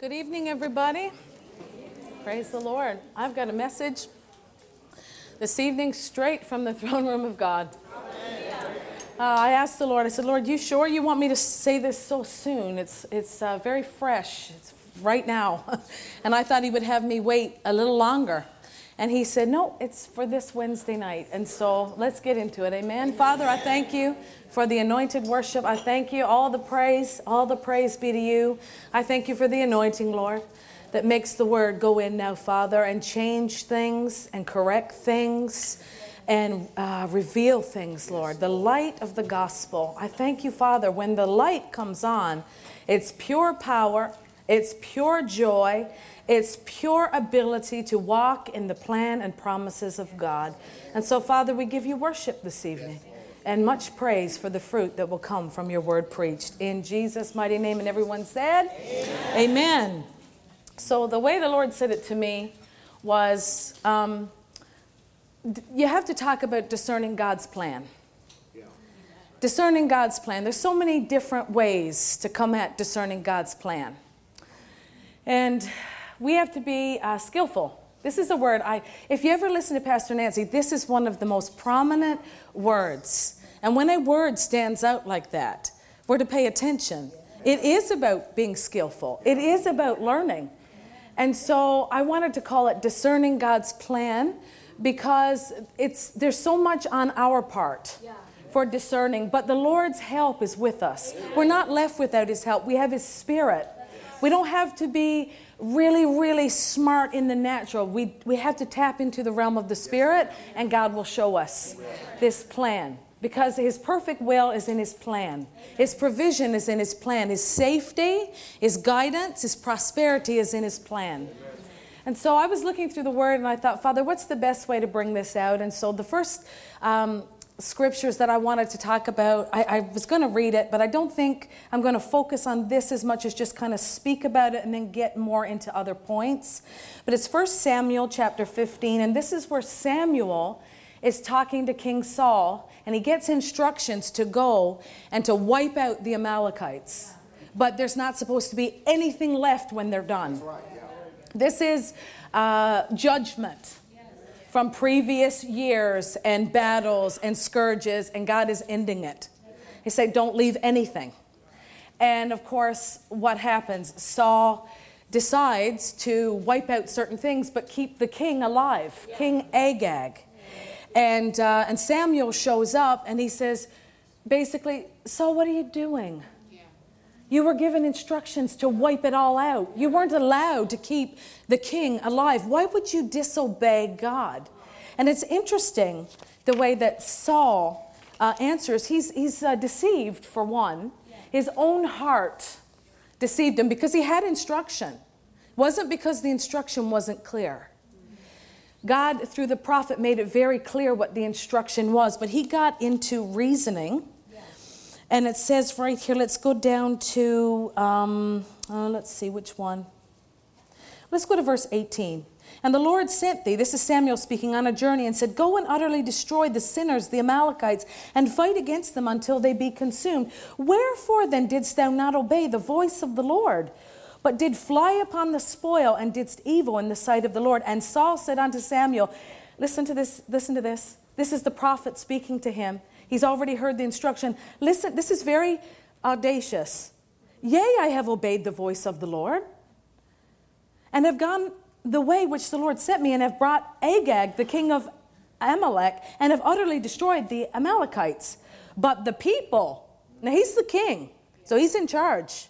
Good evening, everybody. Praise the Lord. I've got a message this evening straight from the throne room of God. Uh, I asked the Lord, I said, Lord, you sure you want me to say this so soon? It's, it's uh, very fresh, it's right now. and I thought He would have me wait a little longer. And He said, No, it's for this Wednesday night. And so let's get into it. Amen. Father, I thank you for the anointed worship. I thank you. All the praise, all the praise be to you. I thank you for the anointing, Lord, that makes the word go in now, Father, and change things and correct things and uh, reveal things, Lord. The light of the gospel. I thank you, Father. When the light comes on, it's pure power, it's pure joy, it's pure ability to walk in the plan and promises of God. And so, Father, we give you worship this evening and much praise for the fruit that will come from your word preached. In Jesus' mighty name. And everyone said, Amen. Amen. So, the way the Lord said it to me was um, you have to talk about discerning God's plan. Discerning God's plan. There's so many different ways to come at discerning God's plan. And we have to be uh, skillful this is a word I, if you ever listen to Pastor Nancy, this is one of the most prominent words. And when a word stands out like that, we're to pay attention. It is about being skillful, it is about learning. And so I wanted to call it discerning God's plan because it's, there's so much on our part for discerning, but the Lord's help is with us. We're not left without His help, we have His Spirit. We don't have to be really, really smart in the natural. We, we have to tap into the realm of the Spirit, and God will show us this plan. Because His perfect will is in His plan. His provision is in His plan. His safety, His guidance, His prosperity is in His plan. And so I was looking through the Word and I thought, Father, what's the best way to bring this out? And so the first um, scriptures that I wanted to talk about. I, I was going to read it, but I don't think I'm going to focus on this as much as just kind of speak about it and then get more into other points. But it's 1 Samuel chapter 15, and this is where Samuel is talking to King Saul, and he gets instructions to go and to wipe out the Amalekites. But there's not supposed to be anything left when they're done. This is uh, judgment from previous years and battles and scourges, and God is ending it. He said, Don't leave anything. And of course, what happens? Saul decides to wipe out certain things but keep the king alive, yeah. King Agag. And, uh, and Samuel shows up and he says, basically, Saul, what are you doing? You were given instructions to wipe it all out. You weren't allowed to keep the king alive. Why would you disobey God? And it's interesting the way that Saul uh, answers. He's, he's uh, deceived, for one. His own heart deceived him because he had instruction. It wasn't because the instruction wasn't clear. God, through the prophet, made it very clear what the instruction was, but he got into reasoning and it says right here, let's go down to, um, uh, let's see which one. Let's go to verse 18. And the Lord sent thee, this is Samuel speaking, on a journey and said, Go and utterly destroy the sinners, the Amalekites, and fight against them until they be consumed. Wherefore then didst thou not obey the voice of the Lord, but did fly upon the spoil and didst evil in the sight of the Lord? And Saul said unto Samuel, Listen to this, listen to this. This is the prophet speaking to him. He's already heard the instruction. Listen, this is very audacious. Yea, I have obeyed the voice of the Lord, and have gone the way which the Lord sent me, and have brought Agag, the king of Amalek, and have utterly destroyed the Amalekites. But the people, now he's the king, so he's in charge.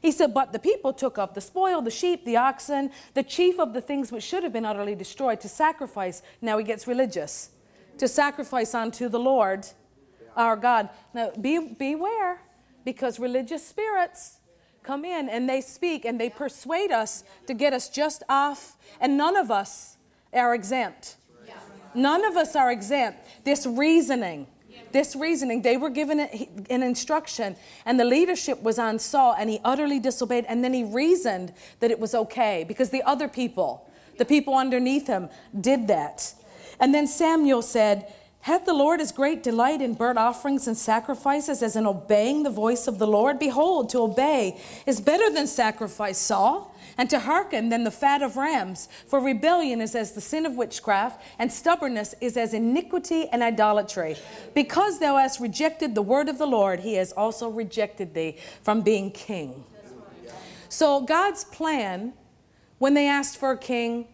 He said, But the people took up the spoil, the sheep, the oxen, the chief of the things which should have been utterly destroyed to sacrifice. Now he gets religious. To sacrifice unto the Lord our God. Now, be, beware because religious spirits come in and they speak and they persuade us to get us just off, and none of us are exempt. None of us are exempt. This reasoning, this reasoning, they were given an instruction, and the leadership was on Saul, and he utterly disobeyed, and then he reasoned that it was okay because the other people, the people underneath him, did that. And then Samuel said, Had the Lord his great delight in burnt offerings and sacrifices as in obeying the voice of the Lord? Behold, to obey is better than sacrifice, Saul, and to hearken than the fat of rams. For rebellion is as the sin of witchcraft, and stubbornness is as iniquity and idolatry. Because thou hast rejected the word of the Lord, he has also rejected thee from being king. So God's plan, when they asked for a king,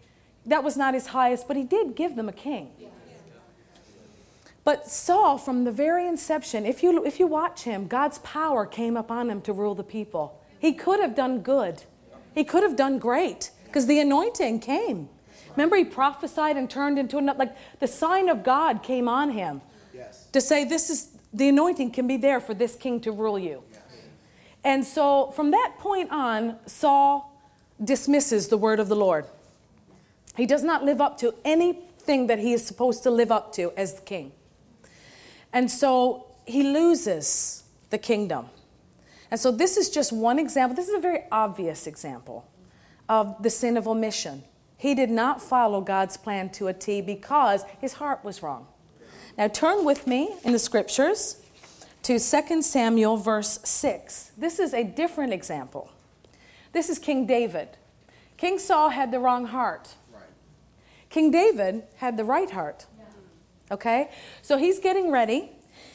that was not his highest, but he did give them a king. But Saul, from the very inception, if you, if you watch him, God's power came upon him to rule the people. He could have done good, he could have done great because the anointing came. Remember, he prophesied and turned into another, like the sign of God came on him yes. to say, This is the anointing can be there for this king to rule you. Yes. And so from that point on, Saul dismisses the word of the Lord. He does not live up to anything that he is supposed to live up to as the king. And so he loses the kingdom. And so this is just one example. This is a very obvious example of the sin of omission. He did not follow God's plan to a T because his heart was wrong. Now turn with me in the scriptures to 2 Samuel verse 6. This is a different example. This is King David. King Saul had the wrong heart. King David had the right heart. Okay? So he's getting ready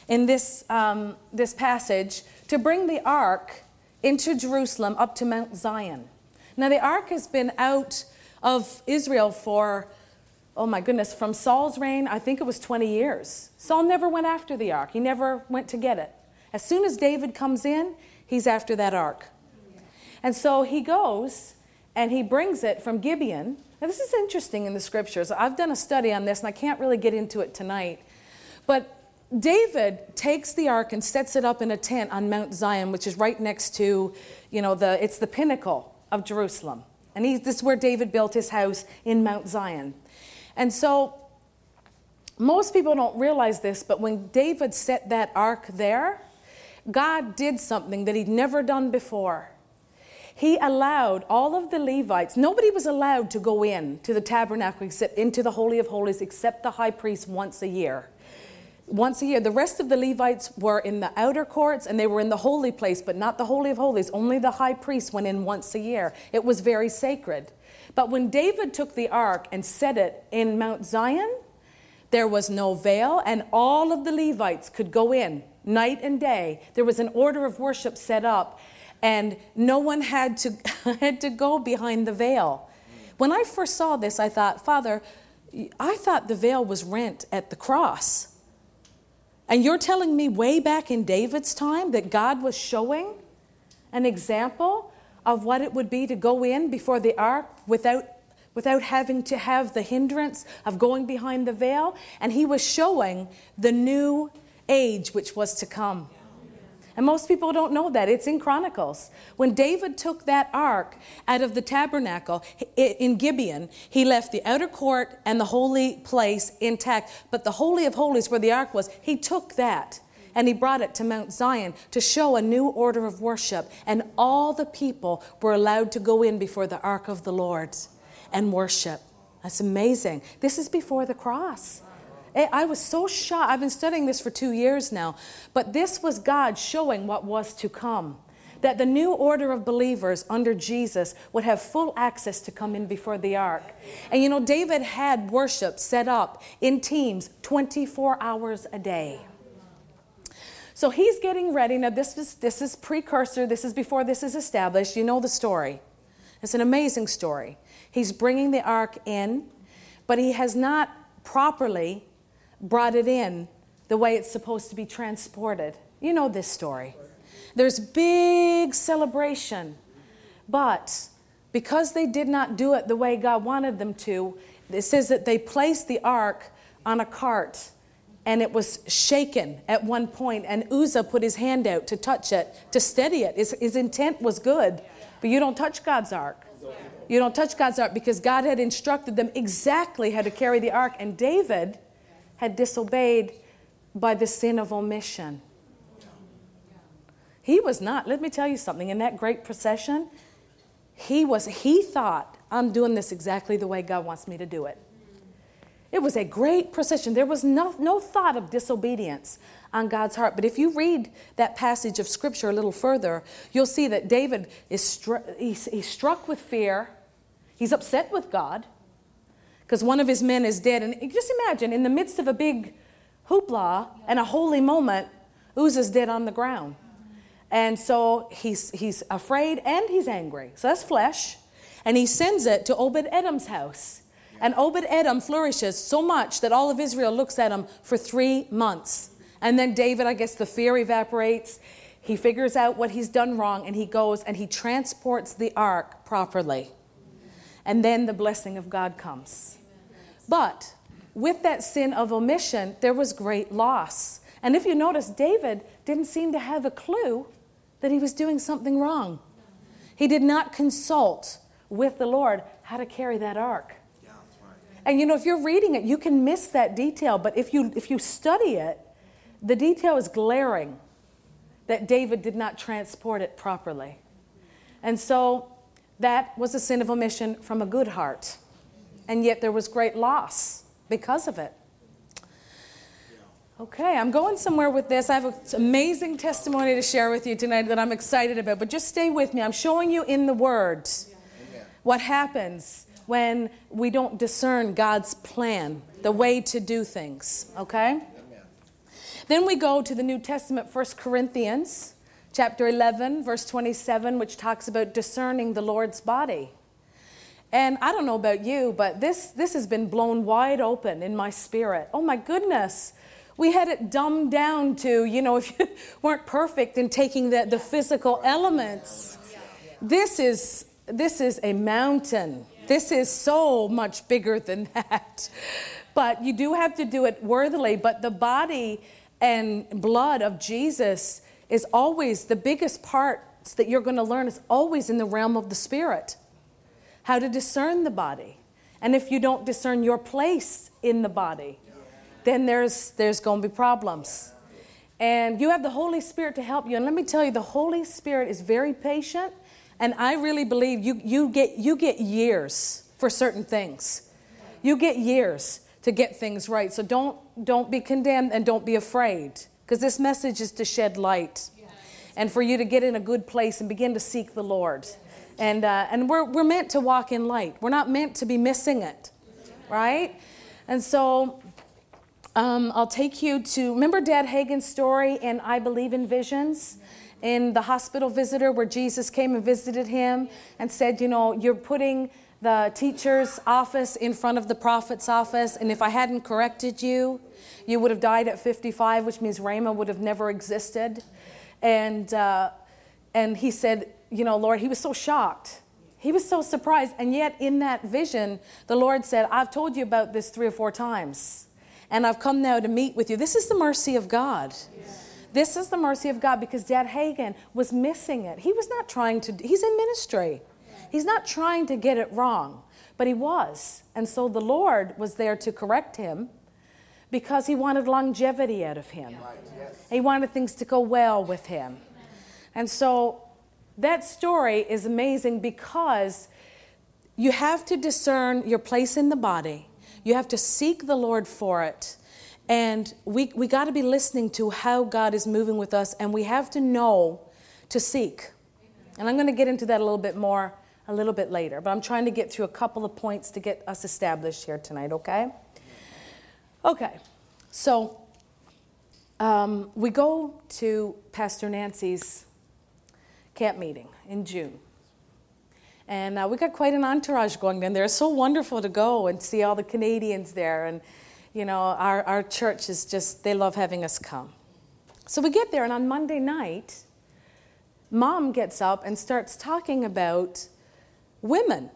in this, um, this passage to bring the ark into Jerusalem up to Mount Zion. Now, the ark has been out of Israel for, oh my goodness, from Saul's reign, I think it was 20 years. Saul never went after the ark, he never went to get it. As soon as David comes in, he's after that ark. And so he goes and he brings it from Gibeon now, this is interesting in the scriptures. I've done a study on this and I can't really get into it tonight. But David takes the ark and sets it up in a tent on Mount Zion, which is right next to, you know, the, it's the pinnacle of Jerusalem. And he, this is where David built his house in Mount Zion. And so most people don't realize this, but when David set that ark there, God did something that he'd never done before he allowed all of the Levites, nobody was allowed to go in to the tabernacle except into the Holy of Holies except the high priest once a year. Once a year. The rest of the Levites were in the outer courts and they were in the holy place, but not the Holy of Holies. Only the high priest went in once a year. It was very sacred. But when David took the ark and set it in Mount Zion, there was no veil, and all of the Levites could go in night and day. There was an order of worship set up, and no one had to, had to go behind the veil. When I first saw this, I thought, Father, I thought the veil was rent at the cross. And you're telling me way back in David's time that God was showing an example of what it would be to go in before the ark without, without having to have the hindrance of going behind the veil? And he was showing the new age which was to come. And most people don't know that. It's in Chronicles. When David took that ark out of the tabernacle in Gibeon, he left the outer court and the holy place intact. But the Holy of Holies, where the ark was, he took that and he brought it to Mount Zion to show a new order of worship. And all the people were allowed to go in before the ark of the Lord and worship. That's amazing. This is before the cross. Eh, I was so shocked. I've been studying this for two years now, but this was God showing what was to come. That the new order of believers under Jesus would have full access to come in before the ark. And you know, David had worship set up in teams 24 hours a day. So he's getting ready. Now, this is, this is precursor, this is before this is established. You know the story. It's an amazing story. He's bringing the ark in, but he has not properly brought it in the way it's supposed to be transported. You know this story. There's big celebration, but because they did not do it the way God wanted them to, it says that they placed the ark on a cart and it was shaken at one point, and Uzzah put his hand out to touch it, to steady it. His, his intent was good, but you don't touch God's ark. You don't touch God's ark because God had instructed them exactly how to carry the ark. And David had disobeyed by the sin of omission. He was not, let me tell you something, in that great procession, he was, he thought, I'm doing this exactly the way God wants me to do it. It was a great procession. There was no, no thought of disobedience on God's heart. But if you read that passage of scripture a little further, you'll see that David is stru- he's, he's struck with fear. He's upset with God because one of his men is dead. And just imagine, in the midst of a big hoopla and a holy moment, Uzzah's dead on the ground. And so he's, he's afraid and he's angry. So that's flesh. And he sends it to Obed Edom's house. And Obed Edom flourishes so much that all of Israel looks at him for three months. And then David, I guess the fear evaporates. He figures out what he's done wrong and he goes and he transports the ark properly. And then the blessing of God comes. But with that sin of omission, there was great loss. And if you notice, David didn't seem to have a clue that he was doing something wrong. He did not consult with the Lord how to carry that ark. Yeah, right. And you know, if you're reading it, you can miss that detail, but if you if you study it, the detail is glaring that David did not transport it properly. And so that was a sin of omission from a good heart. And yet there was great loss because of it. Okay, I'm going somewhere with this. I have an amazing testimony to share with you tonight that I'm excited about, but just stay with me. I'm showing you in the Word what happens when we don't discern God's plan, the way to do things, okay? Then we go to the New Testament, 1 Corinthians chapter 11, verse 27, which talks about discerning the Lord's body. And I don't know about you, but this, this has been blown wide open in my spirit. Oh my goodness. We had it dumbed down to, you know, if you weren't perfect in taking the, the physical elements. This is, this is a mountain. This is so much bigger than that. But you do have to do it worthily. But the body and blood of Jesus is always the biggest parts that you're going to learn is always in the realm of the spirit. How to discern the body. And if you don't discern your place in the body, then there's there's going to be problems. And you have the Holy Spirit to help you. And let me tell you, the Holy Spirit is very patient and I really believe you, you, get, you get years for certain things. You get years to get things right. So don't, don't be condemned and don't be afraid because this message is to shed light and for you to get in a good place and begin to seek the Lord. And, uh, and we're, we're meant to walk in light, we're not meant to be missing it, right? And so um, I'll take you to remember Dad Hagin's story in I Believe in Visions? in the hospital visitor where Jesus came and visited him and said, You know, you're putting the teacher's office in front of the prophet's office, and if I hadn't corrected you, you would have died at 55, which means Rhema would have never existed. And, uh, and he said, You know, Lord, he was so shocked. He was so surprised. And yet, in that vision, the Lord said, I've told you about this three or four times, and I've come now to meet with you. This is the mercy of God. This is the mercy of God because Dad Hagin was missing it. He was not trying to, he's in ministry. He's not trying to get it wrong, but he was. And so the Lord was there to correct him because he wanted longevity out of him. He wanted things to go well with him. And so that story is amazing because you have to discern your place in the body, you have to seek the Lord for it. And we, we got to be listening to how God is moving with us, and we have to know to seek. And I'm going to get into that a little bit more a little bit later, but I'm trying to get through a couple of points to get us established here tonight, okay? Okay, so um, we go to Pastor Nancy's camp meeting in June. And uh, we got quite an entourage going down there. It's so wonderful to go and see all the Canadians there. And you know, our, our church is just, they love having us come. So we get there, and on Monday night, mom gets up and starts talking about women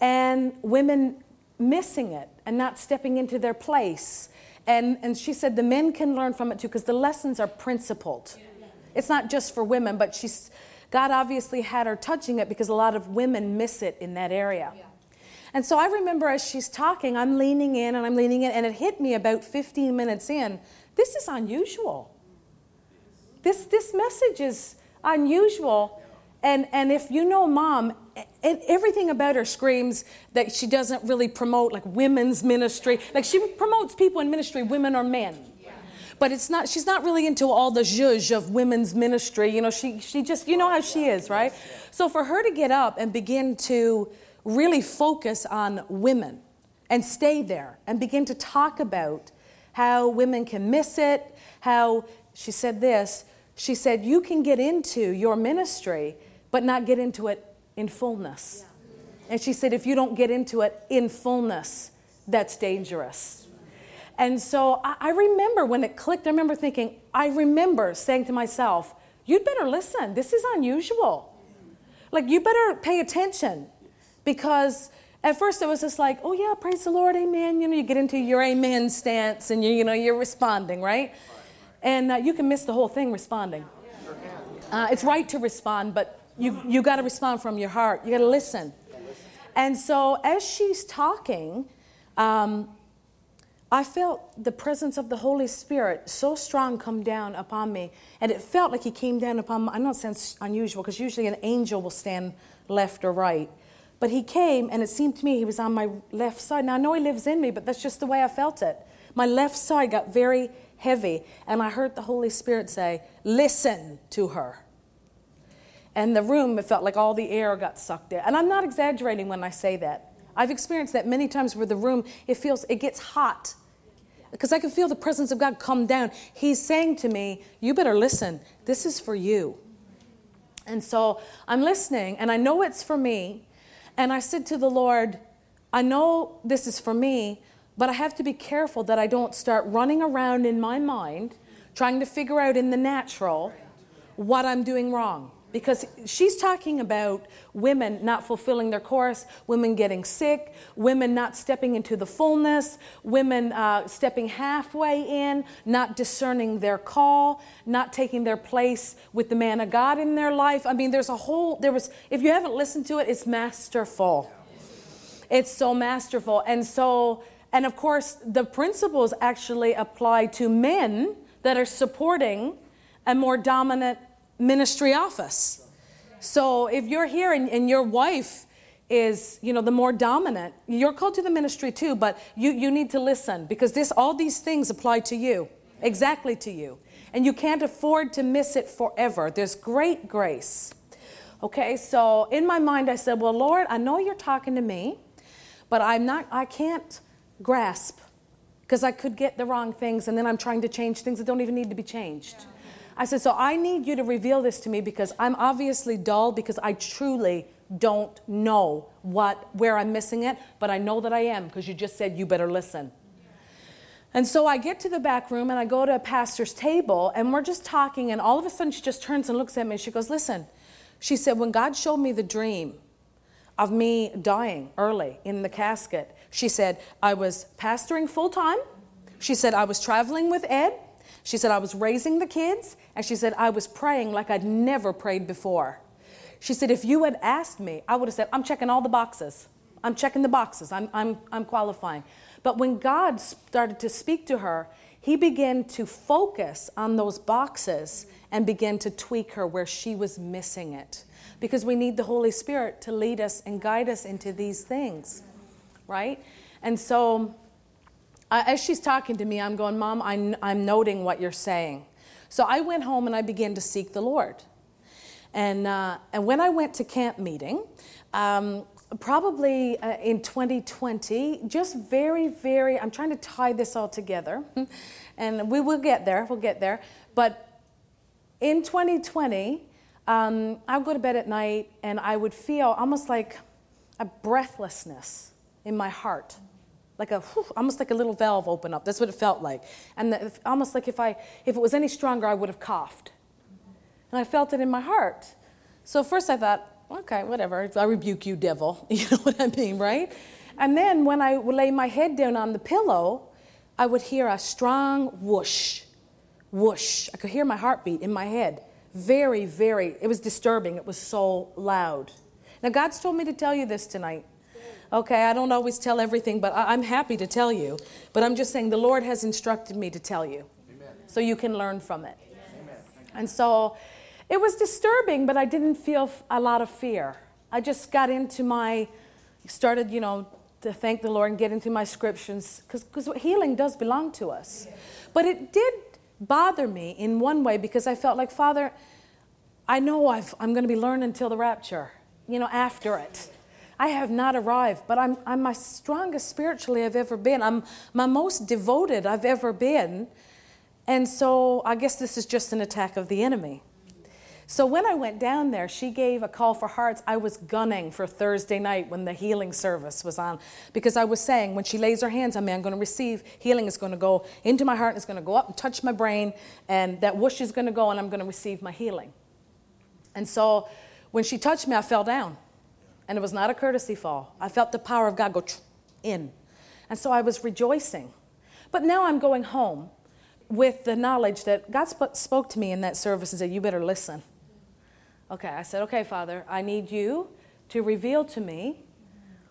and women missing it and not stepping into their place. And, and she said the men can learn from it too because the lessons are principled. It's not just for women, but she's, God obviously had her touching it because a lot of women miss it in that area. Yeah. And so I remember as she's talking, I'm leaning in and I'm leaning in, and it hit me about 15 minutes in. This is unusual. This, this message is unusual. And, and if you know mom, and everything about her screams that she doesn't really promote like women's ministry. Like she promotes people in ministry, women or men. But it's not, she's not really into all the zhuzh of women's ministry. You know, she, she just, you know how she is, right? So for her to get up and begin to really focus on women and stay there and begin to talk about how women can miss it, how she said this, she said, You can get into your ministry, but not get into it in fullness. Yeah. And she said, If you don't get into it in fullness, that's dangerous. And so I, I remember when it clicked, I remember thinking, I remember saying to myself, You'd better listen. This is unusual. Like, you better pay attention because at first it was just like, oh yeah, praise the Lord, amen. You know, you get into your amen stance and you, you know, you're responding, right? And uh, you can miss the whole thing responding. Uh, it's right to respond, but you, you got to respond from your heart. You got to listen. And so as she's talking, um, I felt the presence of the Holy Spirit so strong come down upon me. And it felt like He came down upon me. I know it sounds unusual because usually an angel will stand left or right. But he came, and it seemed to me he was on my left side. Now, I know he lives in me, but that's just the way I felt it. My left side got very heavy, and I heard the Holy Spirit say, Listen to her. And the room, it felt like all the air got sucked in. And I'm not exaggerating when I say that. I've experienced that many times where the room, it feels, it gets hot. Because I can feel the presence of God come down. He's saying to me, You better listen. This is for you. And so I'm listening, and I know it's for me. And I said to the Lord, I know this is for me, but I have to be careful that I don't start running around in my mind trying to figure out in the natural what I'm doing wrong. Because she's talking about women not fulfilling their course, women getting sick, women not stepping into the fullness, women uh, stepping halfway in, not discerning their call, not taking their place with the man of God in their life. I mean, there's a whole, there was, if you haven't listened to it, it's masterful. It's so masterful. And so, and of course, the principles actually apply to men that are supporting a more dominant ministry office. So if you're here and, and your wife is you know the more dominant you're called to the ministry too but you you need to listen because this all these things apply to you exactly to you and you can't afford to miss it forever there's great grace okay so in my mind i said well lord i know you're talking to me but i'm not i can't grasp because i could get the wrong things and then i'm trying to change things that don't even need to be changed yeah. I said, So I need you to reveal this to me because I'm obviously dull because I truly don't know what where I'm missing it, but I know that I am because you just said you better listen. And so I get to the back room and I go to a pastor's table and we're just talking and all of a sudden she just turns and looks at me and she goes, "Listen." She said, "When God showed me the dream of me dying early in the casket, she said, I was pastoring full time. She said I was traveling with Ed. She said, I was raising the kids, and she said, I was praying like I'd never prayed before. She said, if you had asked me, I would have said, I'm checking all the boxes. I'm checking the boxes. I'm, I'm, I'm qualifying. But when God started to speak to her, he began to focus on those boxes and began to tweak her where she was missing it. Because we need the Holy Spirit to lead us and guide us into these things, right? And so as she's talking to me, I'm going, Mom, I'm, I'm noting what you're saying. So I went home and I began to seek the Lord. And, uh, and when I went to camp meeting, um, probably uh, in 2020, just very, very, I'm trying to tie this all together, and we will get there, we'll get there. But in 2020, um, I would go to bed at night and I would feel almost like a breathlessness in my heart like a whew, almost like a little valve open up. That's what it felt like, and the, almost like if I if it was any stronger, I would have coughed. And I felt it in my heart. So first I thought, okay, whatever. I rebuke you, devil. You know what I mean, right? And then when I would lay my head down on the pillow, I would hear a strong whoosh, whoosh. I could hear my heartbeat in my head. Very, very. It was disturbing. It was so loud. Now God's told me to tell you this tonight. Okay, I don't always tell everything, but I, am happy to tell you. But I'm just saying the Lord has instructed me to tell you Amen. so you can learn from it. Amen. And so, It was disturbing, but I didn't feel a lot of fear. I just got into my, started, you know, to thank the Lord and get into my scriptures because healing does belong to us. But it did bother me in one way because I felt like, Father, I know i am going to be learning until the rapture, you know, after it. I have not arrived, but I'm, I'm my strongest spiritually I've ever been. I'm my most devoted I've ever been. And so I guess this is just an attack of the enemy. So when I went down there, she gave a call for hearts. I was gunning for Thursday night when the healing service was on because I was saying when she lays her hands on me, I'm going to receive healing is going to go into my heart and it's going to go up and touch my brain and that whoosh is going to go and I'm going to receive my healing. And so when she touched me, I fell down. And it was not a courtesy fall. I felt the power of God go in. And so I was rejoicing. But now I'm going home with the knowledge that God spoke to me in that service and said, You better listen. Okay, I said, Okay, Father, I need you to reveal to me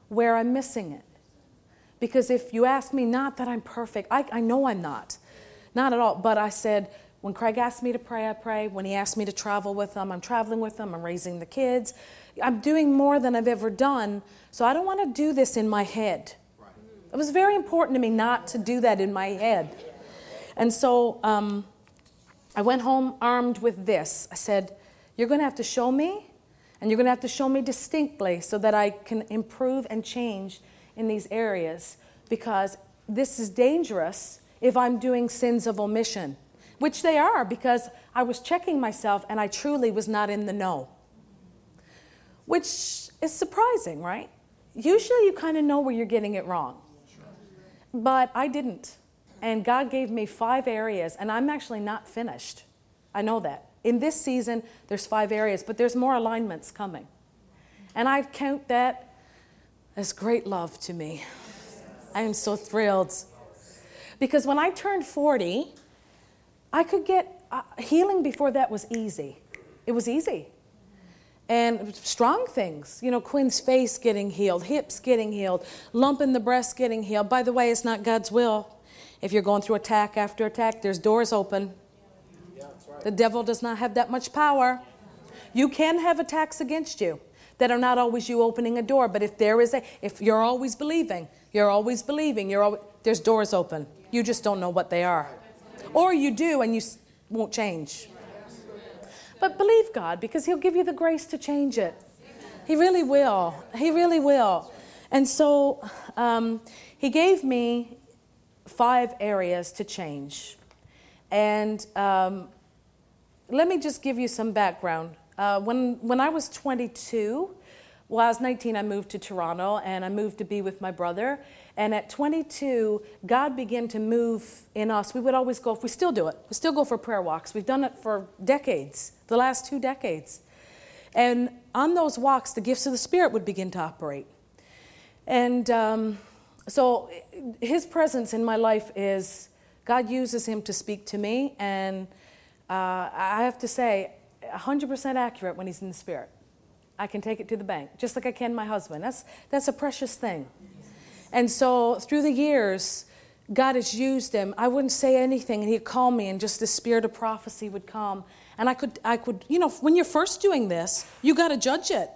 where I'm missing it. Because if you ask me, not that I'm perfect, I, I know I'm not, not at all. But I said, when Craig asked me to pray, I pray. When he asked me to travel with them, I'm traveling with them. I'm raising the kids. I'm doing more than I've ever done. So I don't want to do this in my head. It was very important to me not to do that in my head. And so um, I went home armed with this. I said, You're going to have to show me, and you're going to have to show me distinctly so that I can improve and change in these areas because this is dangerous if I'm doing sins of omission, which they are because I was checking myself and I truly was not in the know. Which is surprising, right? Usually you kind of know where you're getting it wrong. But I didn't. And God gave me five areas, and I'm actually not finished. I know that. In this season, there's five areas, but there's more alignments coming. And I count that as great love to me. I am so thrilled. Because when I turned 40, I could get uh, healing before that was easy. It was easy. And strong things, you know, Quinn's face getting healed, hips getting healed, lump in the breast getting healed. By the way, it's not God's will. If you're going through attack after attack, there's doors open. The devil does not have that much power. You can have attacks against you that are not always you opening a door, but if there is a, if you're always believing, you're always believing, you're always, there's doors open. You just don't know what they are. Or you do and you won't change. But believe God because He'll give you the grace to change it. He really will. He really will. And so um, He gave me five areas to change. And um, let me just give you some background. Uh, when, when I was 22, well, I was 19, I moved to Toronto and I moved to be with my brother. And at 22, God began to move in us. We would always go, we still do it, we still go for prayer walks. We've done it for decades, the last two decades. And on those walks, the gifts of the Spirit would begin to operate. And um, so his presence in my life is God uses him to speak to me, and uh, I have to say, 100% accurate when he's in the spirit. I can take it to the bank, just like I can my husband. That's, that's a precious thing. And so through the years, God has used him. I wouldn't say anything, and he'd call me, and just the spirit of prophecy would come. And I could, I could, you know, when you're first doing this, you got to judge it.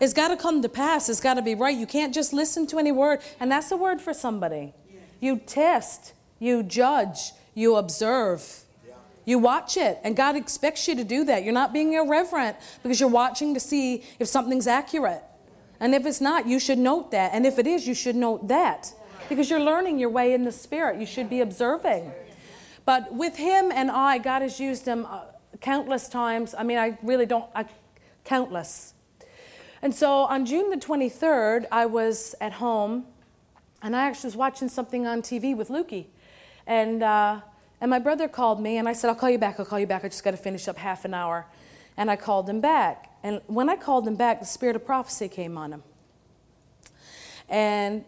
It's got to come to pass. It's got to be right. You can't just listen to any word. And that's a word for somebody. You test, you judge, you observe. You watch it, and God expects you to do that. You're not being irreverent because you're watching to see if something's accurate. And if it's not, you should note that. And if it is, you should note that because you're learning your way in the Spirit. You should be observing. But with him and I, God has used him uh, countless times. I mean, I really don't, I, countless. And so on June the 23rd, I was at home and I actually was watching something on TV with Lukey. And, uh, and my brother called me and I said, I'll call you back, I'll call you back. I just got to finish up half an hour. And I called him back. And when I called him back, the spirit of prophecy came on him. And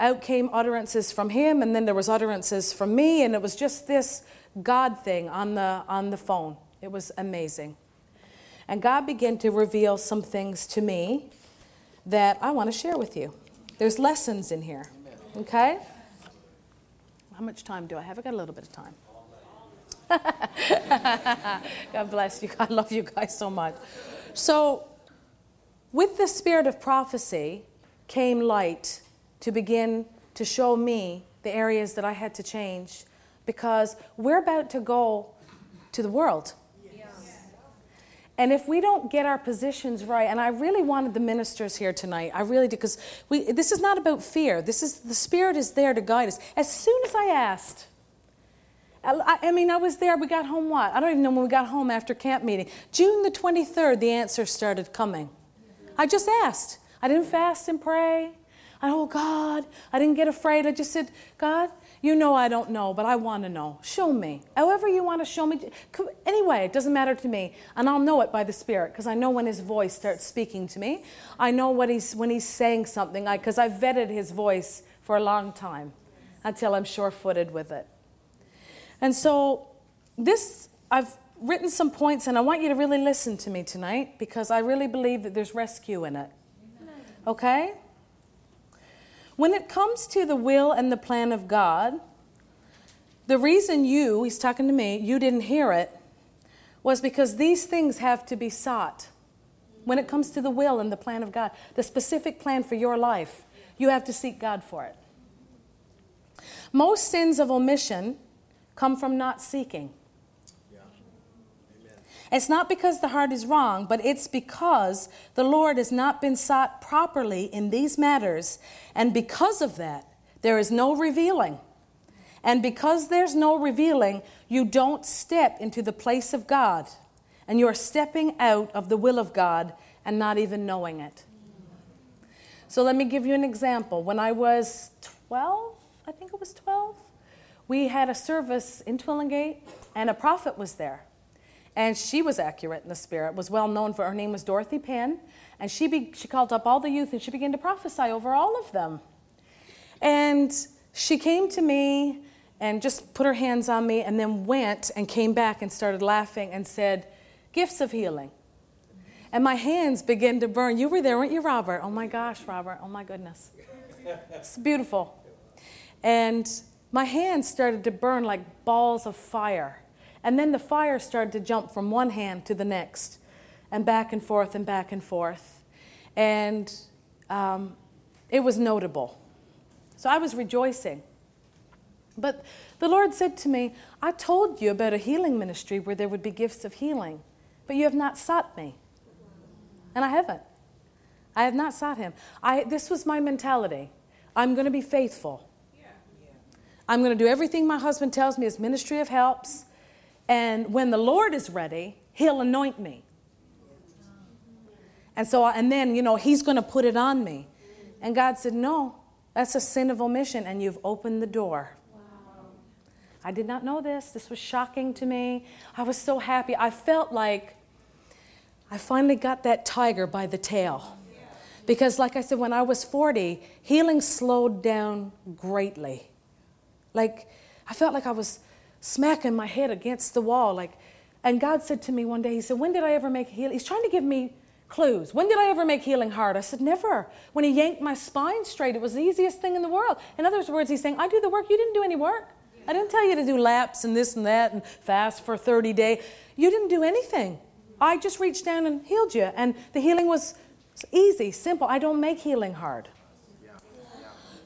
out came utterances from him, and then there was utterances from me, and it was just this God thing on the, on the phone. It was amazing. And God began to reveal some things to me that I want to share with you. There's lessons in here. Okay? How much time do I have? I got a little bit of time. God bless you. I love you guys so much. So, with the spirit of prophecy came light to begin to show me the areas that I had to change because we're about to go to the world. And if we don't get our positions right, and I really wanted the ministers here tonight, I really did, because this is not about fear. This is the Spirit is there to guide us. As soon as I asked, I, I mean, I was there. We got home what? I don't even know when we got home after camp meeting. June the 23rd, the answer started coming. I just asked. I didn't fast and pray. I, oh God, I didn't get afraid. I just said, God, you know I don't know, but I want to know. Show me. However you want to show me. Anyway, it doesn't matter to me. And I'll know it by the Spirit because I know when His voice starts speaking to me. I know what he's, when He's saying something because I've vetted His voice for a long time until I'm sure footed with it. And so, this, I've written some points and I want you to really listen to me tonight because I really believe that there's rescue in it. Okay? When it comes to the will and the plan of God, the reason you, he's talking to me, you didn't hear it was because these things have to be sought. When it comes to the will and the plan of God, the specific plan for your life, you have to seek God for it. Most sins of omission come from not seeking. It's not because the heart is wrong, but it's because the Lord has not been sought properly in these matters. And because of that, there is no revealing. And because there's no revealing, you don't step into the place of God. And you're stepping out of the will of God and not even knowing it. So let me give you an example. When I was 12, I think it was 12, we had a service in Twillingate, and a prophet was there and she was accurate in the spirit, was well known for her name was Dorothy Penn, and she, be, she called up all the youth and she began to prophesy over all of them. And she came to me and just put her hands on me and then went and came back and started laughing and said, Gifts of healing. And my hands began to burn. You were there, weren't you, Robert? Oh my gosh, Robert. Oh my goodness. It's beautiful. And my hands started to burn like balls of fire. And then the fire started to jump from one hand to the next, and back and forth and back and forth. And um, it was notable. So I was rejoicing. But the Lord said to me, I told you about a healing ministry where there would be gifts of healing, but you have not sought me. And I haven't. I have not sought him. I, this was my mentality. I'm going to be faithful. I'm going to do everything my husband tells me is ministry of helps. And when the Lord is ready, He'll anoint me. And so, and then, you know, He's going to put it on me. And God said, No, that's a sin of omission, and you've opened the door. I did not know this. This was shocking to me. I was so happy. I felt like I finally got that tiger by the tail. Because, like I said, when I was 40, healing slowed down greatly. Like, I felt like I was smacking my head against the wall. Like, and God said to me one day, He said, When did I ever make healing? He's trying to give me clues. When did I ever make healing hard? I said, Never. When He yanked my spine straight, it was the easiest thing in the world. In other words, He's saying, I do the work, you didn't do any work. I didn't tell you to do laps and this and that and fast for 30 days. You didn't do anything. I just reached down and healed you. And the healing was easy, simple. I don't make healing hard.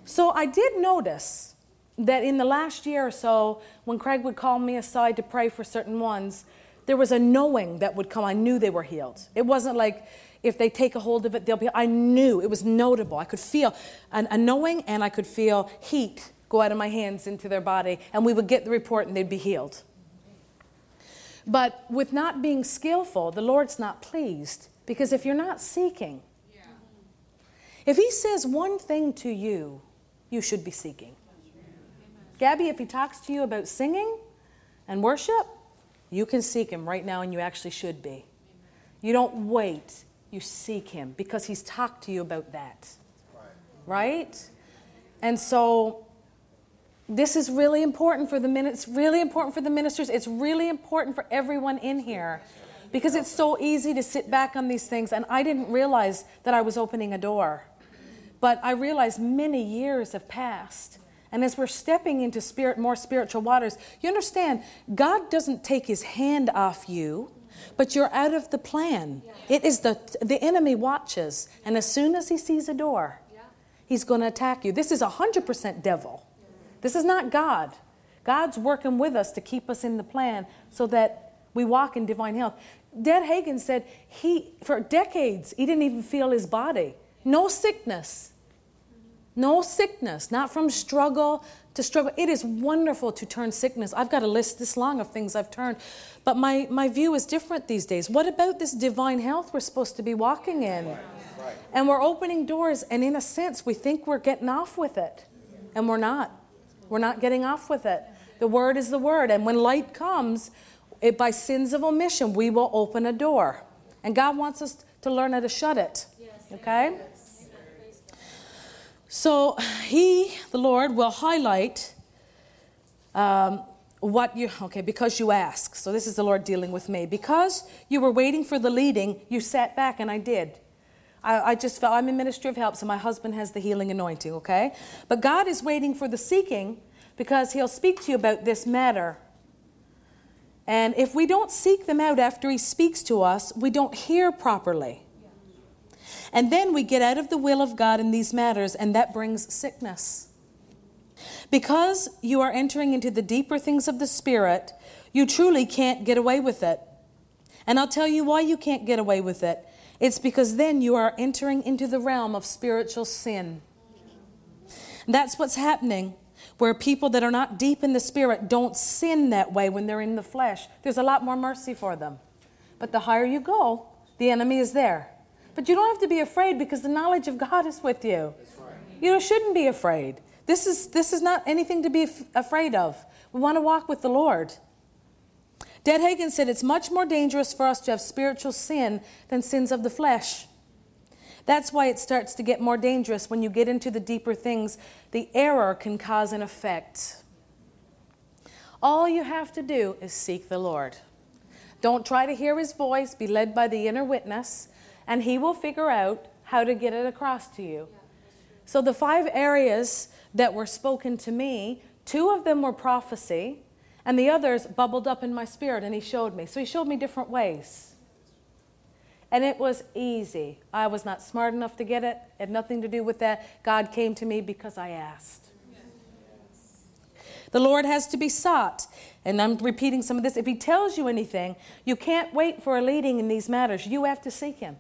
So I did notice that in the last year or so, when Craig would call me aside to pray for certain ones, there was a knowing that would come. I knew they were healed. It wasn't like if they take a hold of it, they'll be. I knew it was notable. I could feel an, a knowing, and I could feel heat go out of my hands into their body, and we would get the report, and they'd be healed. But with not being skillful, the Lord's not pleased because if you're not seeking, if He says one thing to you, you should be seeking. Gabby, if he talks to you about singing and worship, you can seek him right now, and you actually should be. You don't wait, you seek him because he's talked to you about that. Right? And so this is really important for the minutes, really important for the ministers. It's really important for everyone in here because it's so easy to sit back on these things. And I didn't realize that I was opening a door. But I realized many years have passed And as we're stepping into spirit, more spiritual waters, you understand, God doesn't take his hand off you, but you're out of the plan. It is the, the enemy watches, and as soon as he sees a door, he's going to attack you. This is 100% devil. This is not God. God's working with us to keep us in the plan so that we walk in divine health. Dad Hagin said he, for decades, he didn't even feel his body. No sickness. No sickness, not from struggle to struggle. It is wonderful to turn sickness. I've got a list this long of things I've turned, but my, my view is different these days. What about this divine health we're supposed to be walking in? And we're opening doors, and in a sense, we think we're getting off with it, and we're not. We're not getting off with it. The word is the word, and when light comes, it, by sins of omission, we will open a door. And God wants us to learn how to shut it. Okay? So he, the Lord, will highlight um, what you, okay, because you ask. So this is the Lord dealing with me. Because you were waiting for the leading, you sat back, and I did. I, I just felt I'm in ministry of help, so my husband has the healing anointing, okay? But God is waiting for the seeking because he'll speak to you about this matter. And if we don't seek them out after he speaks to us, we don't hear properly. And then we get out of the will of God in these matters, and that brings sickness. Because you are entering into the deeper things of the Spirit, you truly can't get away with it. And I'll tell you why you can't get away with it. It's because then you are entering into the realm of spiritual sin. That's what's happening where people that are not deep in the spirit don't sin that way when they're in the flesh. There's a lot more mercy for them. But the higher you go, the enemy is there. But you don't have to be afraid because the knowledge of God is with you. Right. You shouldn't be afraid. This is, this is not anything to be f- afraid of. We want to walk with the Lord. Dad Hagin said it's much more dangerous for us to have spiritual sin than sins of the flesh. That's why it starts to get more dangerous when you get into the deeper things. The error can cause an effect. All you have to do is seek the Lord. Don't try to hear his voice, be led by the inner witness and He will figure out how to get it across to you. So, the five areas that were spoken to me, two of them were prophecy, and the others bubbled up in my spirit, and He showed me. So, He showed me different ways. And it was easy. I was not smart enough to get it, it had nothing to do with that. God came to me because I asked. The Lord has to be sought. And I'm repeating some of this. If He tells you anything, you can't wait for a leading in these matters. You have to seek Him.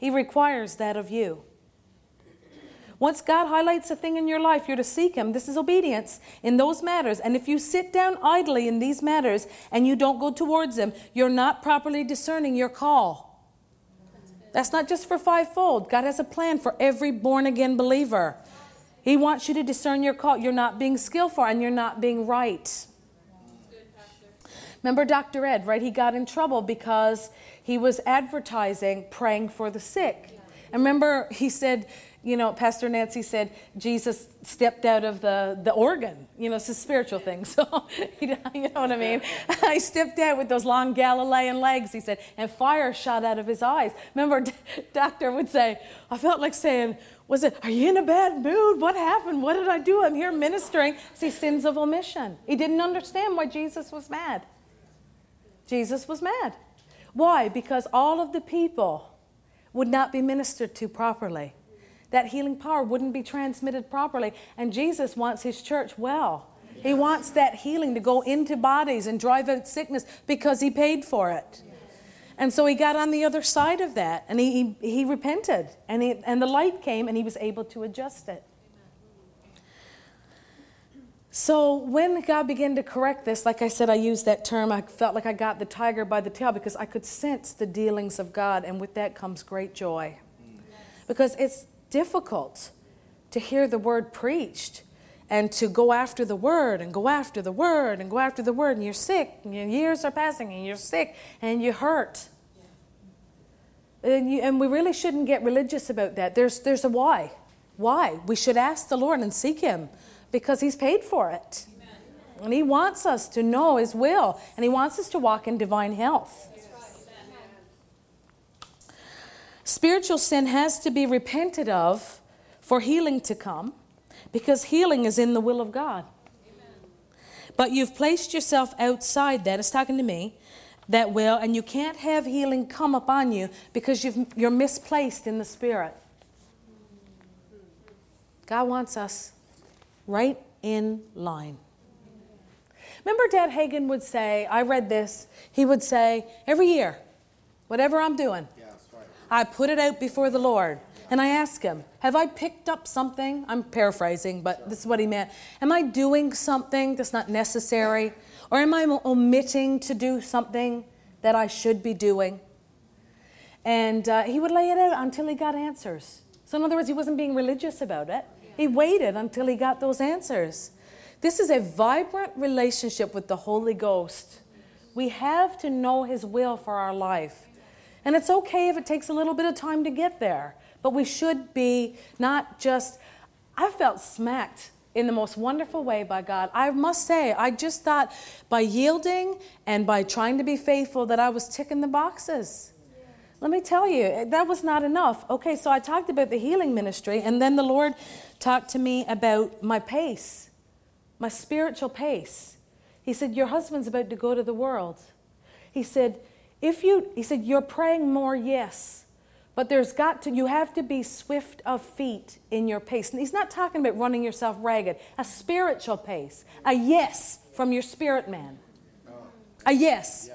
He requires that of you. Once God highlights a thing in your life, you're to seek Him. This is obedience in those matters. And if you sit down idly in these matters and you don't go towards Him, you're not properly discerning your call. That's not just for fivefold. God has a plan for every born again believer. He wants you to discern your call. You're not being skillful and you're not being right. Remember Dr. Ed, right? He got in trouble because he was advertising praying for the sick. And remember, he said, you know, Pastor Nancy said Jesus stepped out of the, the organ. You know, it's a spiritual thing. So, you know what I mean? I stepped out with those long Galilean legs, he said, and fire shot out of his eyes. Remember, doctor would say, I felt like saying, was it, are you in a bad mood? What happened? What did I do? I'm here ministering. See, sins of omission. He didn't understand why Jesus was mad. Jesus was mad. Why? Because all of the people would not be ministered to properly. That healing power wouldn't be transmitted properly. And Jesus wants his church well. He wants that healing to go into bodies and drive out sickness because he paid for it. And so he got on the other side of that and he, he, he repented and, he, and the light came and he was able to adjust it. So when God began to correct this, like I said, I used that term, I felt like I got the tiger by the tail because I could sense the dealings of God, and with that comes great joy. Because it's difficult to hear the word preached and to go after the word and go after the word and go after the word, and you're sick, and your years are passing, and you're sick, and you hurt. And, you, and we really shouldn't get religious about that. There's, there's a why. Why? We should ask the Lord and seek Him because He's paid for it. And He wants us to know His will, and He wants us to walk in divine health. Spiritual sin has to be repented of for healing to come. because healing is in the will of God. Amen. But you've placed yourself outside that, it's talking to me, that will, and you can't have healing come upon you because you've, you're misplaced in the Spirit. God wants us right in line. Remember, Dad Hagin would say, I read this, he would say, every year, whatever I'm doing, I put it out before the Lord. And I ask him, Have I picked up something? I'm paraphrasing, but this is what he meant. Am I doing something that's not necessary? Or am I omitting to do something that I should be doing? And uh, he would lay it out until he got answers. So, in other words, he wasn't being religious about it. He waited until he got those answers. This is a vibrant relationship with the Holy Ghost. We have to know his will for our life. And it's okay if it takes a little bit of time to get there, but we should be not just, I felt smacked in the most wonderful way by God. I must say, I just thought by yielding and by trying to be faithful that I was ticking the boxes. Let me tell you, that was not enough. Okay, so I talked about the healing ministry, and then the Lord talked to me about my pace, my spiritual pace. He said, Your husband's about to go to the world. He said, if you, he said, you're praying more, yes. But there's got to, you have to be swift of feet in your pace. And he's not talking about running yourself ragged, a spiritual pace, a yes from your spirit man. A yes.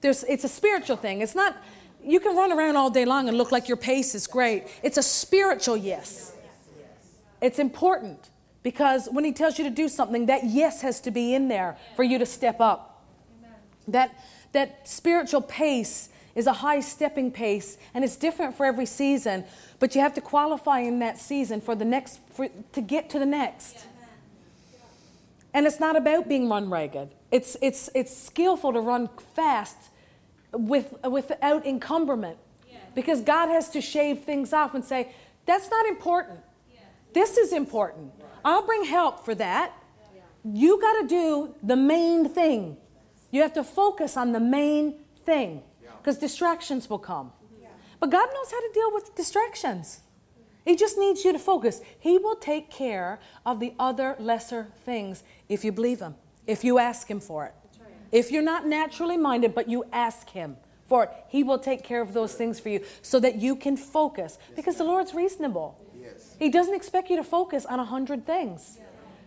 There's, it's a spiritual thing. It's not, you can run around all day long and look like your pace is great. It's a spiritual yes. It's important because when he tells you to do something, that yes has to be in there for you to step up. That, that spiritual pace is a high stepping pace and it's different for every season but you have to qualify in that season for the next for, to get to the next. And it's not about being run ragged. It's it's it's skillful to run fast with without encumberment. Because god has to shave things off and say that's not important this is important i'll bring help for that you got to do the main thing you have to focus on the main thing because distractions will come. But God knows how to deal with distractions. He just needs you to focus. He will take care of the other lesser things if you believe Him, if you ask Him for it. If you're not naturally minded, but you ask Him for it, He will take care of those things for you so that you can focus. Because the Lord's reasonable. He doesn't expect you to focus on a hundred things.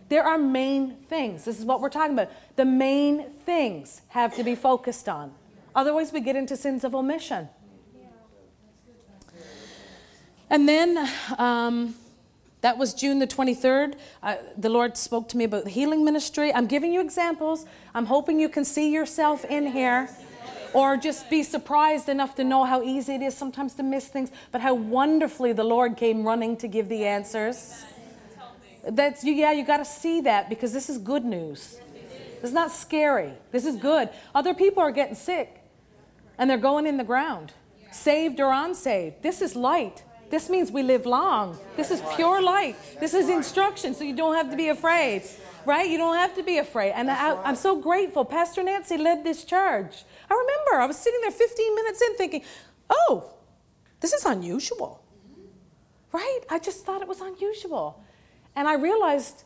There are main things. This is what we're talking about. The main things have to be focused on. Otherwise, we get into sins of omission. And then um, that was June the 23rd. Uh, the Lord spoke to me about the healing ministry. I'm giving you examples. I'm hoping you can see yourself in here or just be surprised enough to know how easy it is sometimes to miss things, but how wonderfully the Lord came running to give the answers. That's yeah, you got to see that because this is good news. This is not scary. This is good. Other people are getting sick and they're going in the ground, saved or unsaved. This is light. This means we live long. This is pure light. This is instruction, so you don't have to be afraid, right? You don't have to be afraid. And I, am so grateful. Pastor Nancy led this charge. I remember I was sitting there 15 minutes in thinking, oh, this is unusual, right? I just thought it was unusual. And I realized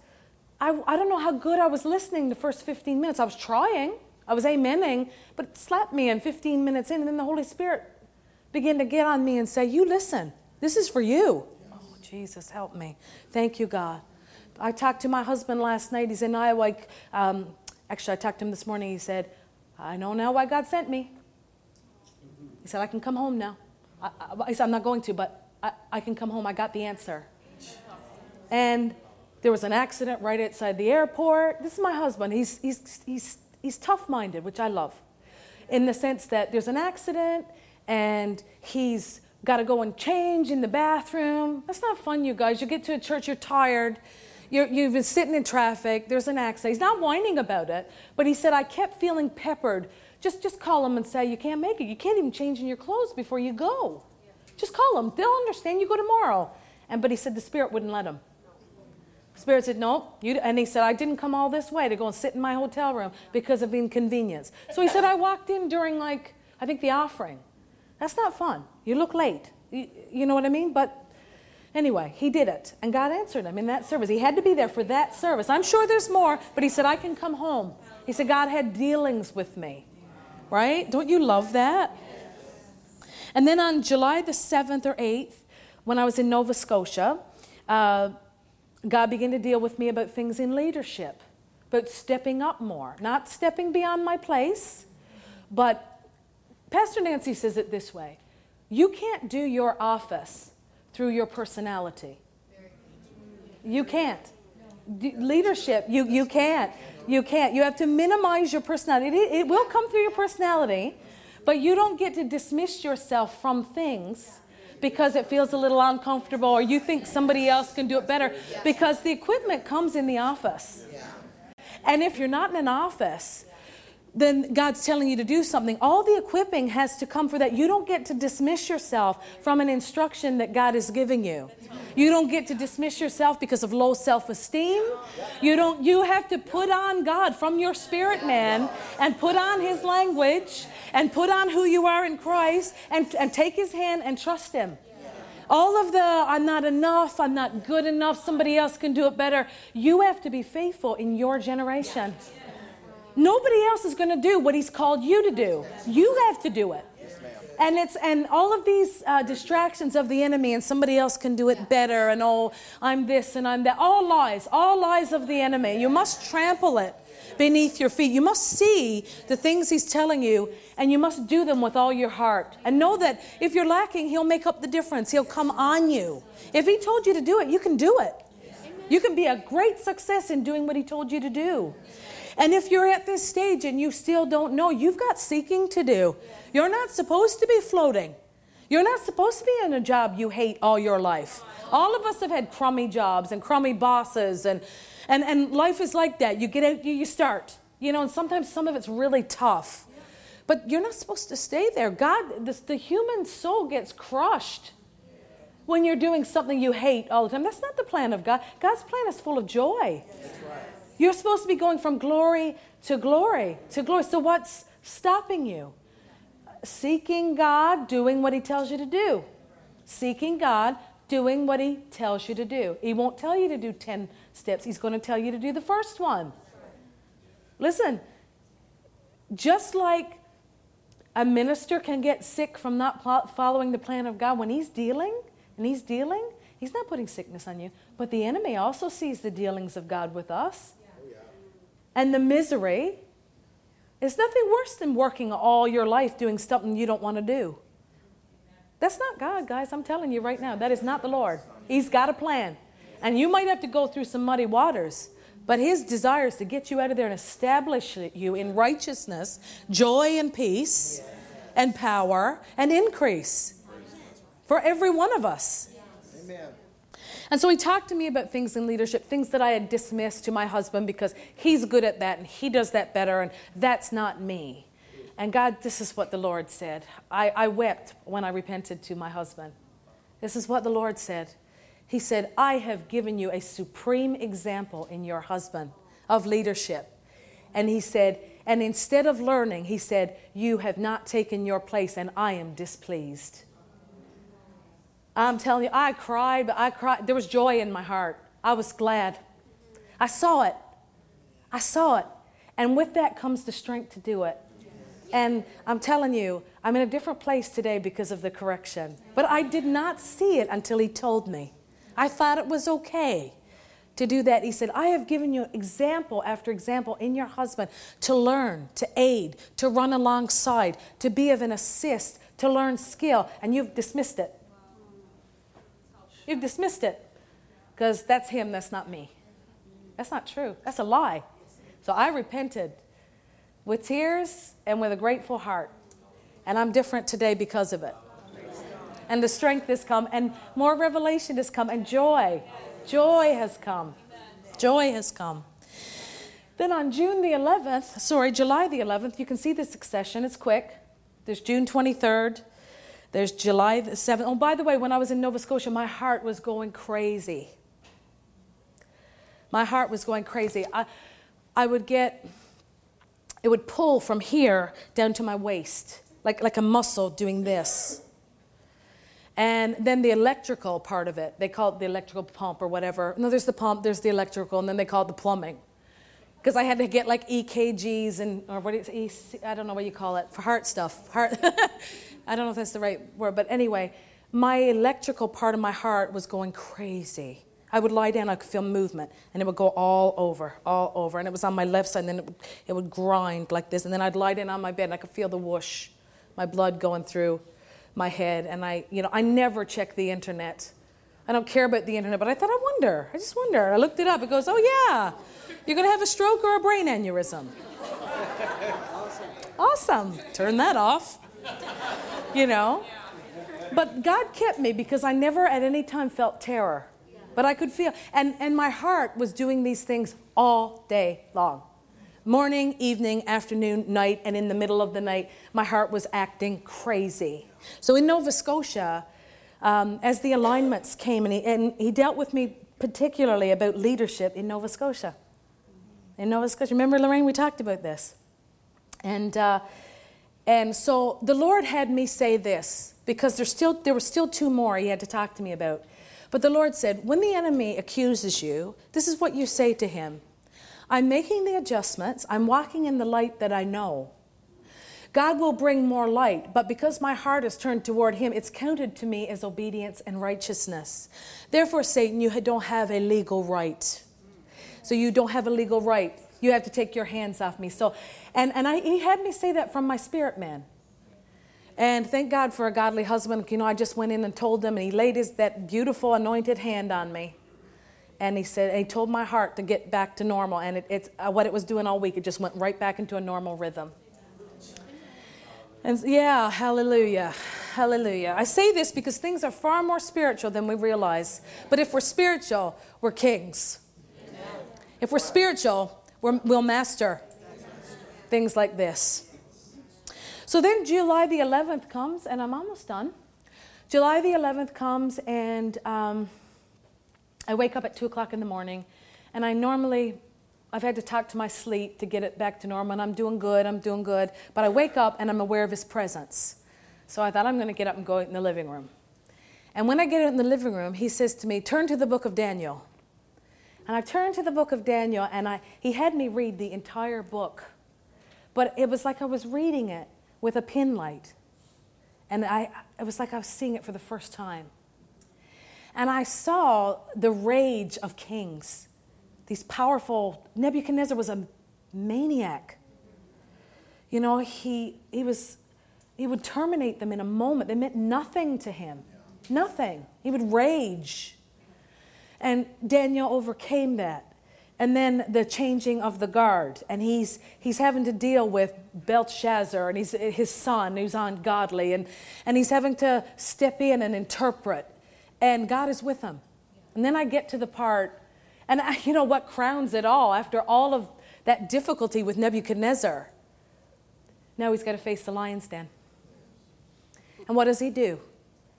I, I don't know how good I was listening the first 15 minutes. I was trying, I was amening, but it slapped me in 15 minutes in, and then the Holy Spirit began to get on me and say, You listen, this is for you. Oh, Jesus, help me. Thank you, God. I talked to my husband last night. He's in Iowa. Um, actually, I talked to him this morning. He said, I know now why God sent me. He said, I can come home now. I, I, he said, I'm not going to, but I, I can come home. I got the answer. And there was an accident right outside the airport. This is my husband. He's, he's, he's, he's tough minded, which I love, in the sense that there's an accident and he's got to go and change in the bathroom. That's not fun, you guys. You get to a church, you're tired. you have been sitting in traffic, there's an accident. He's not whining about it, but he said, I kept feeling peppered. Just, just call him and say, You can't make it. You can't even change in your clothes before you go. Just call them. They'll understand. You go tomorrow. And but he said the Spirit wouldn't let him. Spirit said, No. You, and he said, I didn't come all this way to go and sit in my hotel room because of inconvenience. So he said, I walked in during, like, I think the offering. That's not fun. You look late. You, you know what I mean? But Anyway, he did it, and God answered him in that service. He had to be there for that service. I'm sure there's more, but he said, I can come home. He said, God had dealings with me. Right? Don't you love that? And then on July the 7th or 8th, when I was in Nova Scotia, uh, God began to deal with me about things in leadership, about stepping up more, not stepping beyond my place, but Pastor Nancy says it this way you can't do your office through your personality. You can't. leadership, you, you can't. You can't. You have to minimize your personality. It, it will come through your personality, but you don't get to dismiss yourself from things because it feels a little uncomfortable or you think somebody else can do it better because the equipment comes in the office. And if you're not in an office, then God's telling you to do something. All the equipping has to come for that. You don't get to dismiss yourself from an instruction that God is giving you. You don't get to dismiss yourself because of low self-esteem. You don't you have to put on God from your spirit man and put on his language and put on who you are in Christ and, and take his hand and trust him. All of the I'm not enough, I'm not good enough, somebody else can do it better. You have to be faithful in your generation. Nobody else is going to do what he's called you to do. You have to do it. And it's and all of these uh, distractions of the enemy, and somebody else can do it better, and oh, I'm this and I'm that. All lies, all lies of the enemy. You must trample it beneath your feet. You must see the things he's telling you, and you must do them with all your heart. And know that if you're lacking, he'll make up the difference. He'll come on you. If he told you to do it, you can do it. You can be a great success in doing what he told you to do. And if you're at this stage and you still don't know, you've got seeking to do. You're not supposed to be floating. You're not supposed to be in a job you hate all your life. All of us have had crummy jobs and crummy bosses, and, and, and life is like that. You get out, you, you start, you know, and sometimes some of it's really tough. But you're not supposed to stay there. God, this, the human soul gets crushed when you're doing something you hate all the time. That's not the plan of God. God's plan is full of joy. You're supposed to be going from glory to glory to glory. So, what's stopping you? Seeking God, doing what He tells you to do. Seeking God, doing what He tells you to do. He won't tell you to do 10 steps, He's going to tell you to do the first one. Listen, just like a minister can get sick from not following the plan of God when he's dealing, and he's dealing, he's not putting sickness on you. But the enemy also sees the dealings of God with us and the misery is nothing worse than working all your life doing something you don't want to do. That's not God, guys. I'm telling you right now. That is not the Lord. He's got a plan. And you might have to go through some muddy waters, but His desire is to get you out of there and establish you in righteousness, joy, and peace, and power, and increase for every one of us. Amen. And so he talked to me about things in leadership, things that I had dismissed to my husband because he's good at that and he does that better, and that's not me. And God, this is what the Lord said. I, I wept when I repented to my husband. This is what the Lord said. He said, I have given you a supreme example in your husband of leadership. And he said, and instead of learning, he said, You have not taken your place, and I am displeased. I'm telling you, I cried, but I cried. There was joy in my heart. I was glad. I saw it. I saw it. And with that comes the strength to do it. And I'm telling you, I'm in a different place today because of the correction. But I did not see it until he told me. I thought it was okay to do that. He said, I have given you example after example in your husband to learn, to aid, to run alongside, to be of an assist, to learn skill, and you've dismissed it. You've dismissed it because that's him, that's not me. That's not true. That's a lie. So I repented with tears and with a grateful heart. And I'm different today because of it. And the strength has come, and more revelation has come, and joy. Joy has come. Joy has come. Then on June the 11th, sorry, July the 11th, you can see the succession. It's quick. There's June 23rd, there's July the 7th. Oh, by the way, when I was in Nova Scotia, my heart was going crazy. My heart was going crazy. I, I would get, it would pull from here down to my waist, like, like a muscle doing this. And then the electrical part of it, they call it the electrical pump or whatever. No, there's the pump, there's the electrical, and then they call it the plumbing. Because I had to get like EKGs and, or what is EC, I don't know what you call it, for heart stuff. Heart, I don't know if that's the right word, but anyway, my electrical part of my heart was going crazy. I would lie down, I could feel movement, and it would go all over, all over. And it was on my left side, and then it would, it would grind like this. And then I'd lie down on my bed, and I could feel the whoosh, my blood going through my head. And I, you know, I never check the internet. I don't care about the internet, but I thought, I wonder. I just wonder. I looked it up. It goes, oh, yeah, you're going to have a stroke or a brain aneurysm. awesome. Turn that off. You know? But God kept me because I never at any time felt terror. But I could feel, and, and my heart was doing these things all day long morning, evening, afternoon, night, and in the middle of the night, my heart was acting crazy. So in Nova Scotia, um, as the alignments came, and he, and he dealt with me particularly about leadership in Nova Scotia. In Nova Scotia. Remember, Lorraine, we talked about this. And, uh, and so the Lord had me say this because there's still, there were still two more he had to talk to me about. But the Lord said, When the enemy accuses you, this is what you say to him I'm making the adjustments, I'm walking in the light that I know. God will bring more light, but because my heart is turned toward Him, it's counted to me as obedience and righteousness. Therefore, Satan, you don't have a legal right. So you don't have a legal right. You have to take your hands off me. So, and, and I, he had me say that from my spirit man. And thank God for a godly husband. You know, I just went in and told him, and he laid his that beautiful anointed hand on me. And he said, and he told my heart to get back to normal. And it, it's uh, what it was doing all week. It just went right back into a normal rhythm. And yeah, hallelujah. Hallelujah. I say this because things are far more spiritual than we realize. But if we're spiritual, we're kings. If we're spiritual, we will master things like this. So then July the 11th comes, and I'm almost done. July the 11th comes, and um, I wake up at 2 o'clock in the morning, and I normally I've had to talk to my sleep to get it back to normal, and I'm doing good, I'm doing good. But I wake up and I'm aware of his presence. So I thought I'm going to get up and go in the living room. And when I get in the living room, he says to me, Turn to the book of Daniel. And I turned to the book of Daniel, and I, he had me read the entire book. But it was like I was reading it with a pin light. And I, it was like I was seeing it for the first time. And I saw the rage of kings these powerful, Nebuchadnezzar was a maniac. You know, he, he was, he would terminate them in a moment. They meant nothing to him. Nothing. He would rage. And Daniel overcame that. And then the changing of the guard. And he's, he's having to deal with Belshazzar and he's, his son who's ungodly. And, and he's having to step in and interpret. And God is with him. And then I get to the part and you know what crowns it all after all of that difficulty with Nebuchadnezzar? Now he's got to face the lion's den. And what does he do?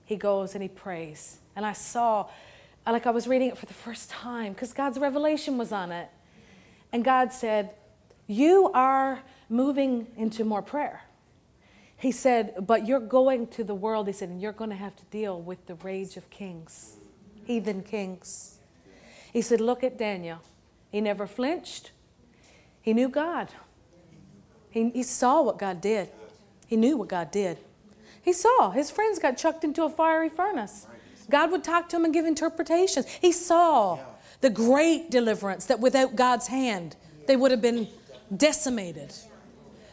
He goes and he prays. And I saw, like I was reading it for the first time because God's revelation was on it. And God said, You are moving into more prayer. He said, But you're going to the world, he said, and you're going to have to deal with the rage of kings, heathen kings. He said, Look at Daniel. He never flinched. He knew God. He, he saw what God did. He knew what God did. He saw his friends got chucked into a fiery furnace. God would talk to him and give interpretations. He saw the great deliverance that without God's hand, they would have been decimated.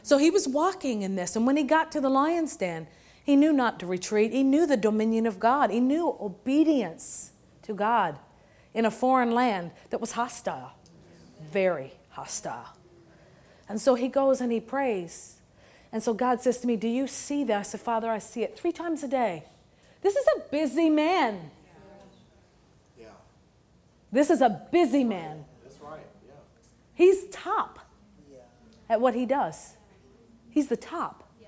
So he was walking in this. And when he got to the lion's den, he knew not to retreat. He knew the dominion of God, he knew obedience to God in a foreign land that was hostile, very hostile. And so he goes and he prays. And so God says to me, Do you see that? I said, Father, I see it three times a day. This is a busy man. Yeah. This is a busy man. That's right. Yeah. He's top yeah. at what he does. He's the top. Yeah.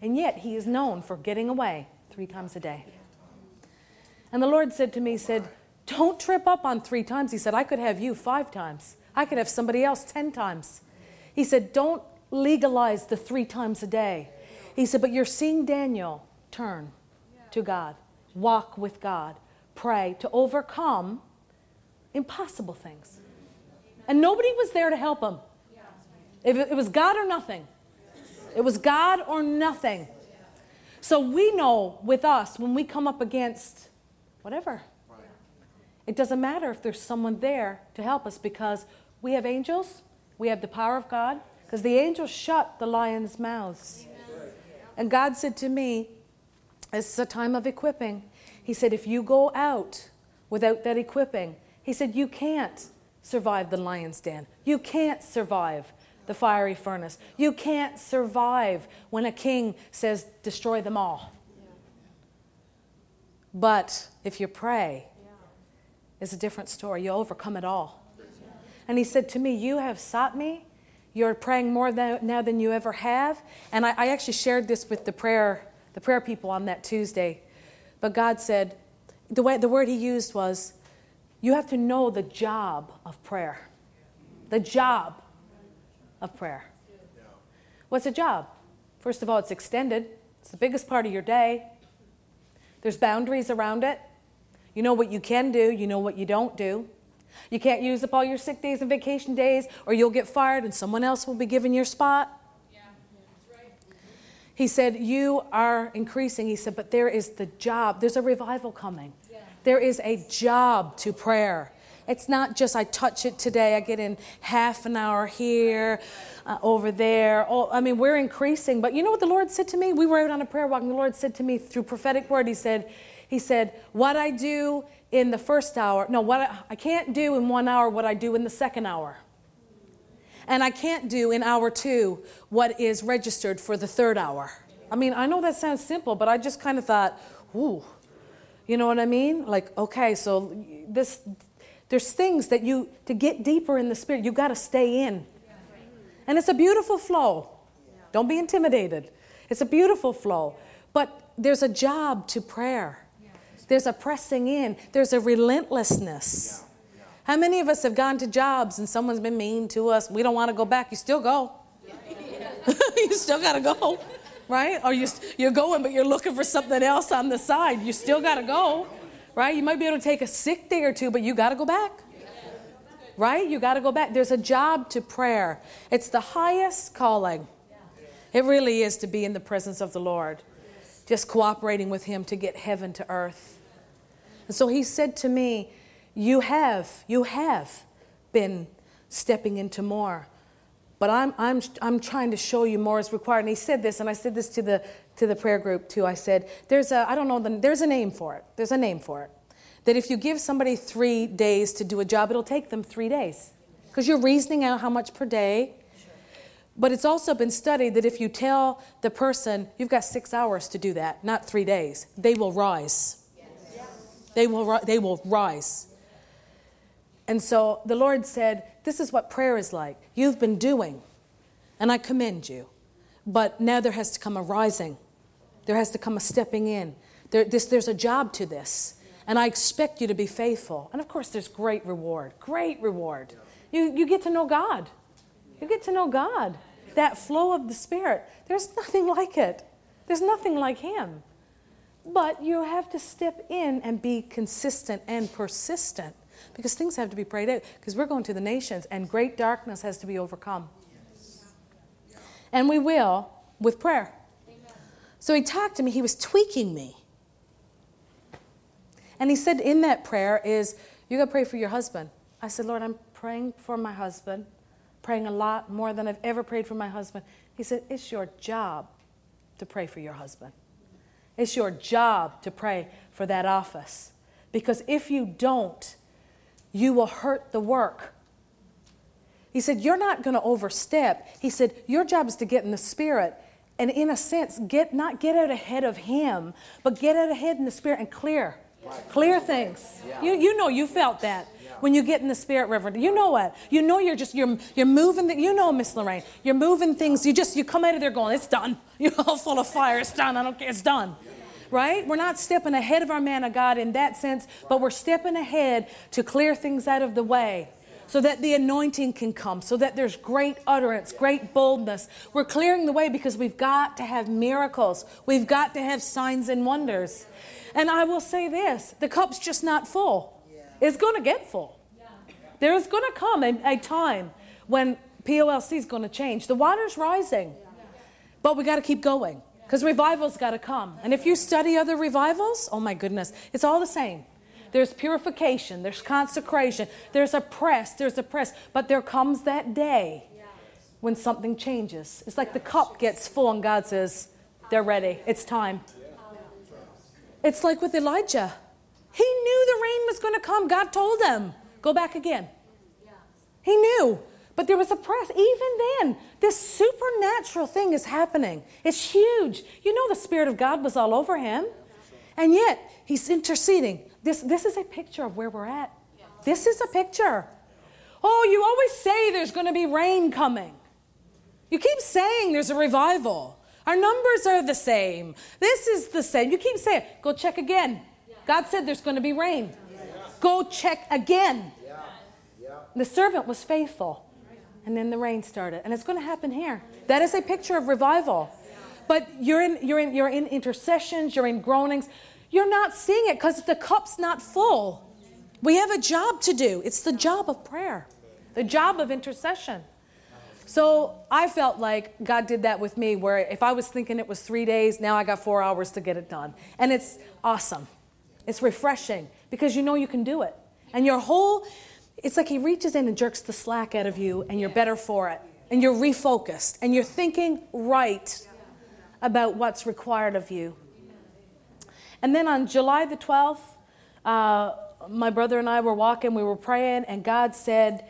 And yet he is known for getting away three times a day. And the Lord said to me, said, don't trip up on three times. He said, I could have you five times. I could have somebody else 10 times. He said, Don't legalize the three times a day. He said, But you're seeing Daniel turn to God. walk with God, pray to overcome impossible things. And nobody was there to help him. It was God or nothing. It was God or nothing. So we know with us when we come up against whatever, it doesn't matter if there's someone there to help us because we have angels, we have the power of God, because the angels shut the lions' mouths. And God said to me, This is a time of equipping. He said, If you go out without that equipping, He said, You can't survive the lion's den. You can't survive the fiery furnace. You can't survive when a king says, Destroy them all. But if you pray, it's a different story. You overcome it all. And he said to me, You have sought me. You're praying more now than you ever have. And I, I actually shared this with the prayer, the prayer people on that Tuesday. But God said, the, way, the word he used was, You have to know the job of prayer. The job of prayer. What's a job? First of all, it's extended, it's the biggest part of your day. There's boundaries around it. You know what you can do, you know what you don't do. You can't use up all your sick days and vacation days, or you'll get fired and someone else will be given your spot. He said, You are increasing. He said, But there is the job. There's a revival coming. Yeah. There is a job to prayer. It's not just I touch it today, I get in half an hour here, uh, over there. Oh, I mean, we're increasing. But you know what the Lord said to me? We were out on a prayer walk, and the Lord said to me through prophetic word, He said, He said, What I do in the first hour, no, what I, I can't do in one hour, what I do in the second hour. And I can't do in hour two what is registered for the third hour. I mean, I know that sounds simple, but I just kind of thought, ooh, you know what I mean? Like, okay, so this, there's things that you, to get deeper in the spirit, you got to stay in. And it's a beautiful flow. Don't be intimidated. It's a beautiful flow. But there's a job to prayer. There's a pressing in, there's a relentlessness. How many of us have gone to jobs and someone's been mean to us? We don't want to go back. You still go. you still got to go, right? Or you, you're going, but you're looking for something else on the side. You still got to go, right? You might be able to take a sick day or two, but you got to go back, right? You got to go back. There's a job to prayer, it's the highest calling. It really is to be in the presence of the Lord just cooperating with Him to get heaven to earth. And so He said to me, You have, you have been stepping into more. But I'm, I'm, I'm trying to show you more is required. And he said this, and I said this to the, to the prayer group too. I said, there's a, I don't know, the, there's a name for it. There's a name for it. That if you give somebody three days to do a job, it'll take them three days. Because you're reasoning out how much per day, but it's also been studied that if you tell the person, you've got six hours to do that, not three days, they will rise. Yes. They, will, they will rise. And so the Lord said, This is what prayer is like. You've been doing, and I commend you. But now there has to come a rising, there has to come a stepping in. There, this, there's a job to this. And I expect you to be faithful. And of course, there's great reward, great reward. You, you get to know God. You get to know God. That flow of the Spirit. There's nothing like it. There's nothing like Him. But you have to step in and be consistent and persistent because things have to be prayed out because we're going to the nations and great darkness has to be overcome. And we will with prayer. So he talked to me, he was tweaking me. And he said in that prayer is, you got to pray for your husband. I said, Lord, I'm praying for my husband praying a lot more than I've ever prayed for my husband. He said, It's your job to pray for your husband. It's your job to pray for that office. Because if you don't, you will hurt the work. He said, You're not going to overstep. He said, Your job is to get in the spirit and, in a sense, get not get out ahead of him, but get out ahead in the spirit and clear. Clear things. You, you know you felt that when you get in the spirit, Reverend. You know what? You know you're just you're you're moving. The, you know, Miss Lorraine, you're moving things. You just you come out of there going, it's done. You're all full of fire. It's done. I don't care. It's done. Right? We're not stepping ahead of our man of God in that sense, but we're stepping ahead to clear things out of the way. so that the anointing can come, so that there's great utterance, great boldness. We're clearing the way because we've got to have miracles. We've got to have signs and wonders. And I will say this the cup's just not full, it's going to get full. There is going to come a, a time when POLC is going to change. The water's rising, but we got to keep going because revival's got to come. And if you study other revivals, oh my goodness, it's all the same. There's purification, there's consecration, there's a press, there's a press. But there comes that day when something changes. It's like the cup gets full and God says, they're ready, it's time. It's like with Elijah. He knew the rain was going to come. God told him, go back again. He knew. But there was a press. Even then, this supernatural thing is happening. It's huge. You know, the Spirit of God was all over him. And yet, he's interceding. This, this is a picture of where we're at. This is a picture. Oh, you always say there's going to be rain coming. You keep saying there's a revival. Our numbers are the same. This is the same. You keep saying, go check again. God said there's going to be rain. Go check again. The servant was faithful. And then the rain started. And it's going to happen here. That is a picture of revival. But you're in, you're in, you're in intercessions, you're in groanings. You're not seeing it because the cup's not full. We have a job to do. It's the job of prayer, the job of intercession. So I felt like God did that with me, where if I was thinking it was three days, now I got four hours to get it done. And it's awesome. It's refreshing because you know you can do it. And your whole, it's like He reaches in and jerks the slack out of you, and you're better for it. And you're refocused, and you're thinking right about what's required of you. And then on July the 12th, uh, my brother and I were walking, we were praying, and God said,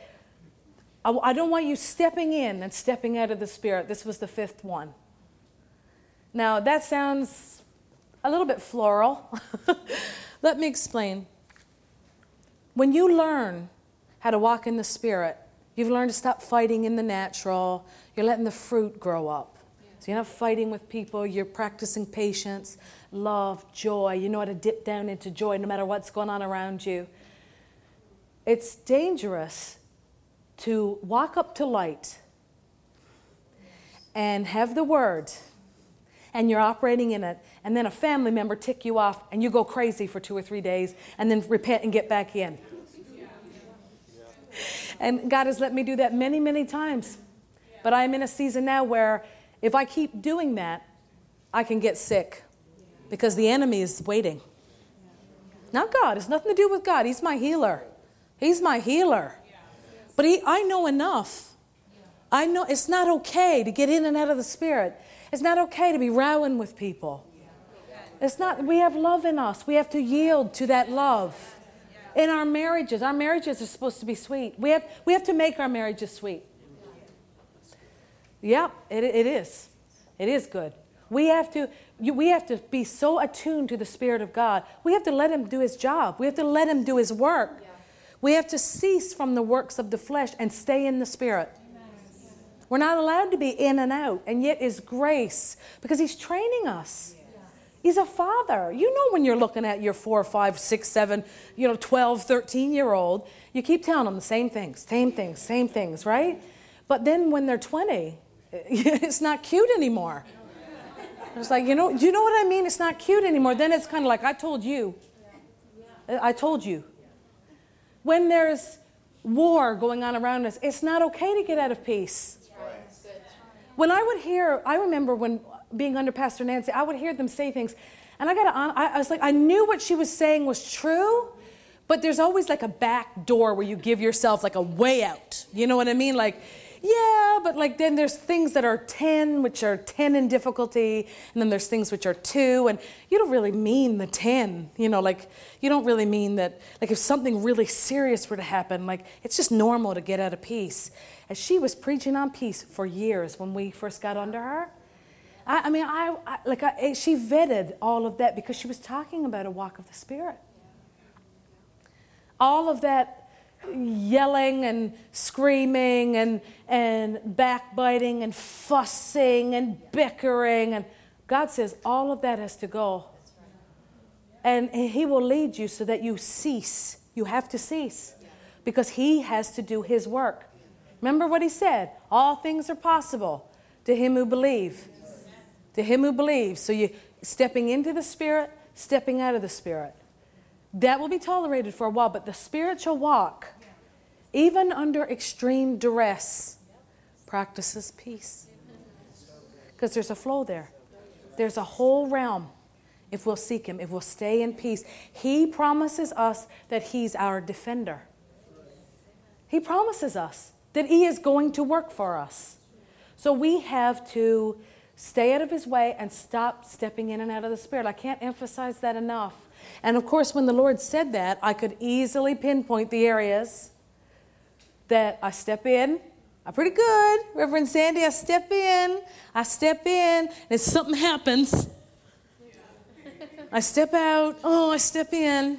I, I don't want you stepping in and stepping out of the Spirit. This was the fifth one. Now, that sounds a little bit floral. Let me explain. When you learn how to walk in the Spirit, you've learned to stop fighting in the natural, you're letting the fruit grow up. So you're not fighting with people, you're practicing patience, love, joy. You know how to dip down into joy no matter what's going on around you. It's dangerous to walk up to light and have the word and you're operating in it and then a family member tick you off and you go crazy for two or three days and then repent and get back in and god has let me do that many many times but i'm in a season now where if i keep doing that i can get sick because the enemy is waiting not god it's nothing to do with god he's my healer he's my healer but he, I know enough. I know it's not okay to get in and out of the Spirit. It's not okay to be rowing with people. It's not, we have love in us. We have to yield to that love. In our marriages, our marriages are supposed to be sweet. We have, we have to make our marriages sweet. Yeah, it, it is. It is good. We have to we have to be so attuned to the Spirit of God. We have to let Him do His job. We have to let Him do His work. We have to cease from the works of the flesh and stay in the Spirit. We're not allowed to be in and out, and yet is grace because He's training us. He's a father. You know when you're looking at your four, five, six, seven, you know, 12, 13 year old, you keep telling them the same things, same things, same things, right? But then when they're 20, it's not cute anymore. It's like, you know, you know what I mean? It's not cute anymore. Then it's kind of like, I told you. I told you when there's war going on around us, it's not okay to get out of peace. When I would hear, I remember when being under Pastor Nancy, I would hear them say things, and I got to, I was like, I knew what she was saying was true, but there's always like a back door where you give yourself like a way out. You know what I mean? Like, yeah, but like then there's things that are 10, which are 10 in difficulty, and then there's things which are 2, and you don't really mean the 10. You know, like you don't really mean that, like if something really serious were to happen, like it's just normal to get out of peace. As she was preaching on peace for years when we first got under her, I, I mean, I, I like I, she vetted all of that because she was talking about a walk of the Spirit. All of that yelling and screaming and, and backbiting and fussing and bickering. And God says all of that has to go. And He will lead you so that you cease. You have to cease. because he has to do his work. Remember what he said? All things are possible to him who believes. To him who believes. So you stepping into the spirit, stepping out of the spirit. That will be tolerated for a while, but the spiritual walk, even under extreme duress, practices peace. Because there's a flow there. There's a whole realm if we'll seek Him, if we'll stay in peace. He promises us that He's our defender. He promises us that He is going to work for us. So we have to stay out of His way and stop stepping in and out of the Spirit. I can't emphasize that enough. And of course, when the Lord said that, I could easily pinpoint the areas that I step in. I'm pretty good. Reverend Sandy, I step in, I step in, and something happens. I step out, oh, I step in,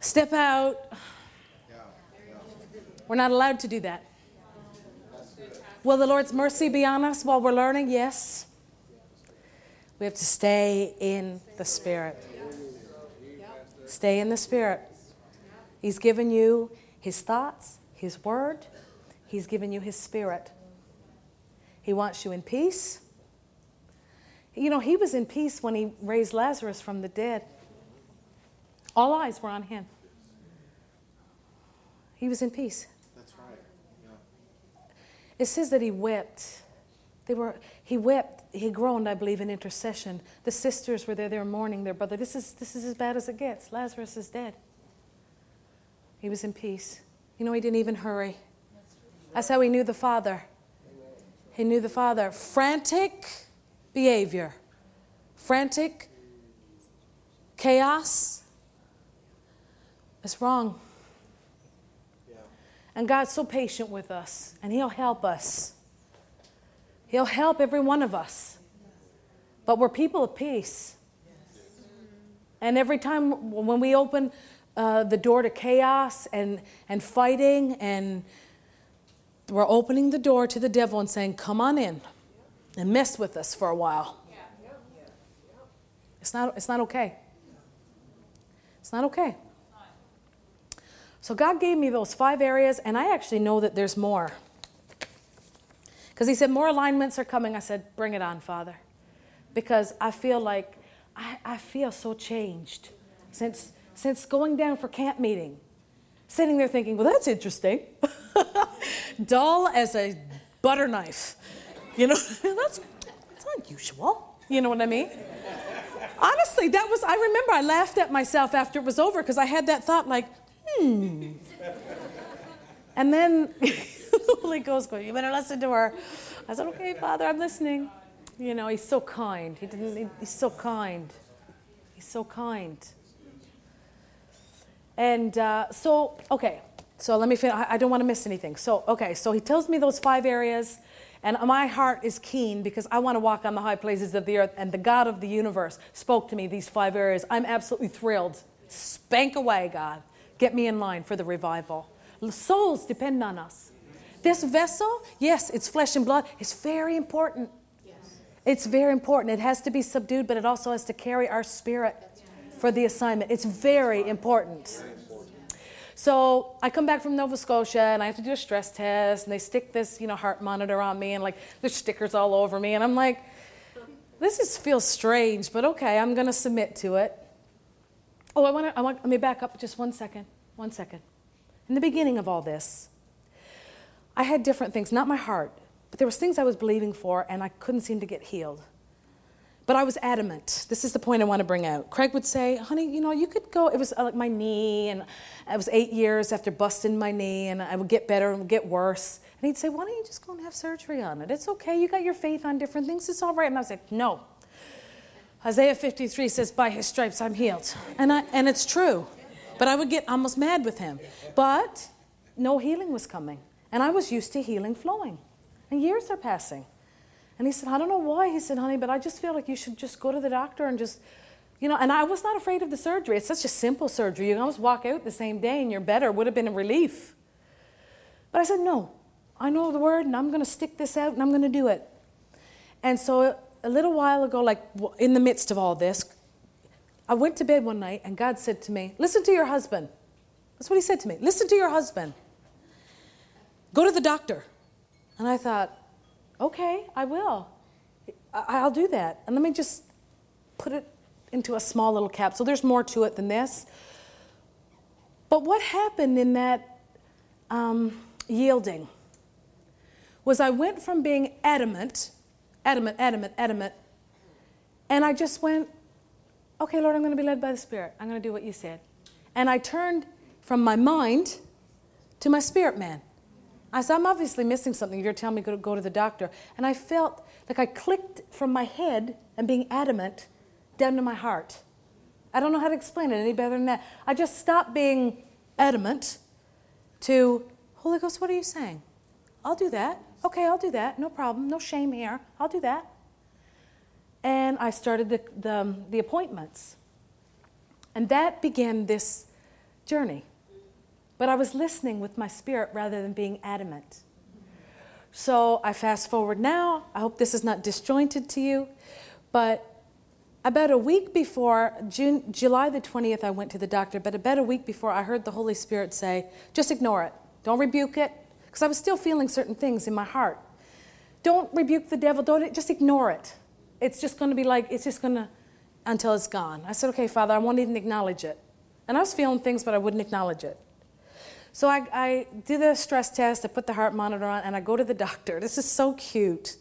step out. We're not allowed to do that. Will the Lord's mercy be on us while we're learning? Yes. We have to stay in the Spirit. Stay in the Spirit. He's given you His thoughts, His word, He's given you His Spirit. He wants you in peace. You know, He was in peace when He raised Lazarus from the dead. All eyes were on Him. He was in peace. It says that He wept. They were, he wept, he groaned, I believe, in intercession. The sisters were there, they were mourning their brother. This is, this is as bad as it gets. Lazarus is dead. He was in peace. You know, he didn't even hurry. That's how he knew the Father. He knew the Father. Frantic behavior, frantic chaos. It's wrong. And God's so patient with us, and He'll help us. He'll help every one of us. But we're people of peace. And every time when we open uh, the door to chaos and, and fighting, and we're opening the door to the devil and saying, Come on in and mess with us for a while. It's not, it's not okay. It's not okay. So God gave me those five areas, and I actually know that there's more. Because he said, More alignments are coming. I said, Bring it on, Father. Because I feel like I, I feel so changed since, since going down for camp meeting. Sitting there thinking, Well, that's interesting. Dull as a butter knife. You know, that's, that's unusual. You know what I mean? Honestly, that was, I remember I laughed at myself after it was over because I had that thought, like, hmm. And then the Holy Ghost going, You better listen to her. I said, Okay, Father, I'm listening. You know, he's so kind. He didn't, he's so kind. He's so kind. And uh, so, okay, so let me. I don't want to miss anything. So, okay, so he tells me those five areas, and my heart is keen because I want to walk on the high places of the earth, and the God of the universe spoke to me these five areas. I'm absolutely thrilled. Spank away, God. Get me in line for the revival. Souls depend on us. This vessel, yes, it's flesh and blood, it's very important. Yes. It's very important. It has to be subdued, but it also has to carry our spirit for the assignment. It's very important. So I come back from Nova Scotia and I have to do a stress test, and they stick this, you know, heart monitor on me, and like there's stickers all over me, and I'm like, this is feels strange, but okay, I'm gonna submit to it. Oh, I want to. I want. Let me back up just one second. One second. In the beginning of all this, I had different things, not my heart, but there was things I was believing for and I couldn't seem to get healed. But I was adamant. This is the point I want to bring out. Craig would say, honey, you know, you could go. It was uh, like my knee, and it was eight years after busting my knee, and I would get better and get worse. And he'd say, why don't you just go and have surgery on it? It's okay. You got your faith on different things. It's all right. And I was like, no. Isaiah 53 says, by his stripes I'm healed. And, I, and it's true. But I would get almost mad with him. But no healing was coming. And I was used to healing flowing. And years are passing. And he said, I don't know why. He said, honey, but I just feel like you should just go to the doctor and just, you know, and I was not afraid of the surgery. It's such a simple surgery. You can almost walk out the same day and you're better. It Would have been a relief. But I said, no, I know the word and I'm going to stick this out and I'm going to do it. And so a little while ago, like in the midst of all this, I went to bed one night and God said to me, listen to your husband. That's what he said to me. Listen to your husband. Go to the doctor. And I thought, okay, I will. I- will do that. And let me just put it into a small little capsule. There's more to it than this. But what happened in that um, yielding was I went from being adamant, adamant, adamant, adamant, and I just went, okay, Lord, I'm going to be led by the Spirit. I'm going to do what you said. And I turned from my mind to my spirit man. I said, I'm obviously missing something you're telling me to go to the doctor. And I felt like I clicked from my head and being adamant down to my heart. I don't know how to explain it any better than that. I just stopped being adamant to, Holy Ghost, what are you saying? I'll do that. Okay, I'll do that. No problem. No shame here. I'll do that. And I started the, the, the appointments. And that began this journey. But I was listening with my spirit rather than being adamant. So I fast forward now. I hope this is not disjointed to you. But about a week before, June, July the 20th, I went to the doctor. But about a week before, I heard the Holy Spirit say, just ignore it. Don't rebuke it. Because I was still feeling certain things in my heart. Don't rebuke the devil. Don't just ignore it. It's just going to be like, it's just going to, until it's gone. I said, okay, Father, I won't even acknowledge it. And I was feeling things, but I wouldn't acknowledge it. So I, I did a stress test, I put the heart monitor on, and I go to the doctor. This is so cute.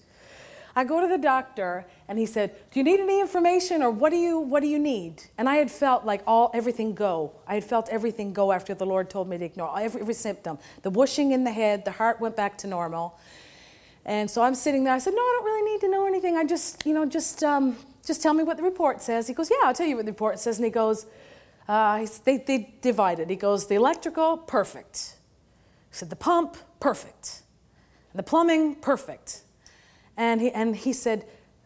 I go to the doctor and he said, "Do you need any information or what do you what do you need?" And I had felt like all everything go. I had felt everything go after the Lord told me to ignore every, every symptom. The whooshing in the head, the heart went back to normal. And so I'm sitting there. I said, "No, I don't really need to know anything. I just, you know, just um, just tell me what the report says." He goes, "Yeah, I'll tell you what the report says." And he goes, uh, they, they divided. He goes, the electrical, perfect. He said, the pump, perfect. The plumbing, perfect. And he, and he said,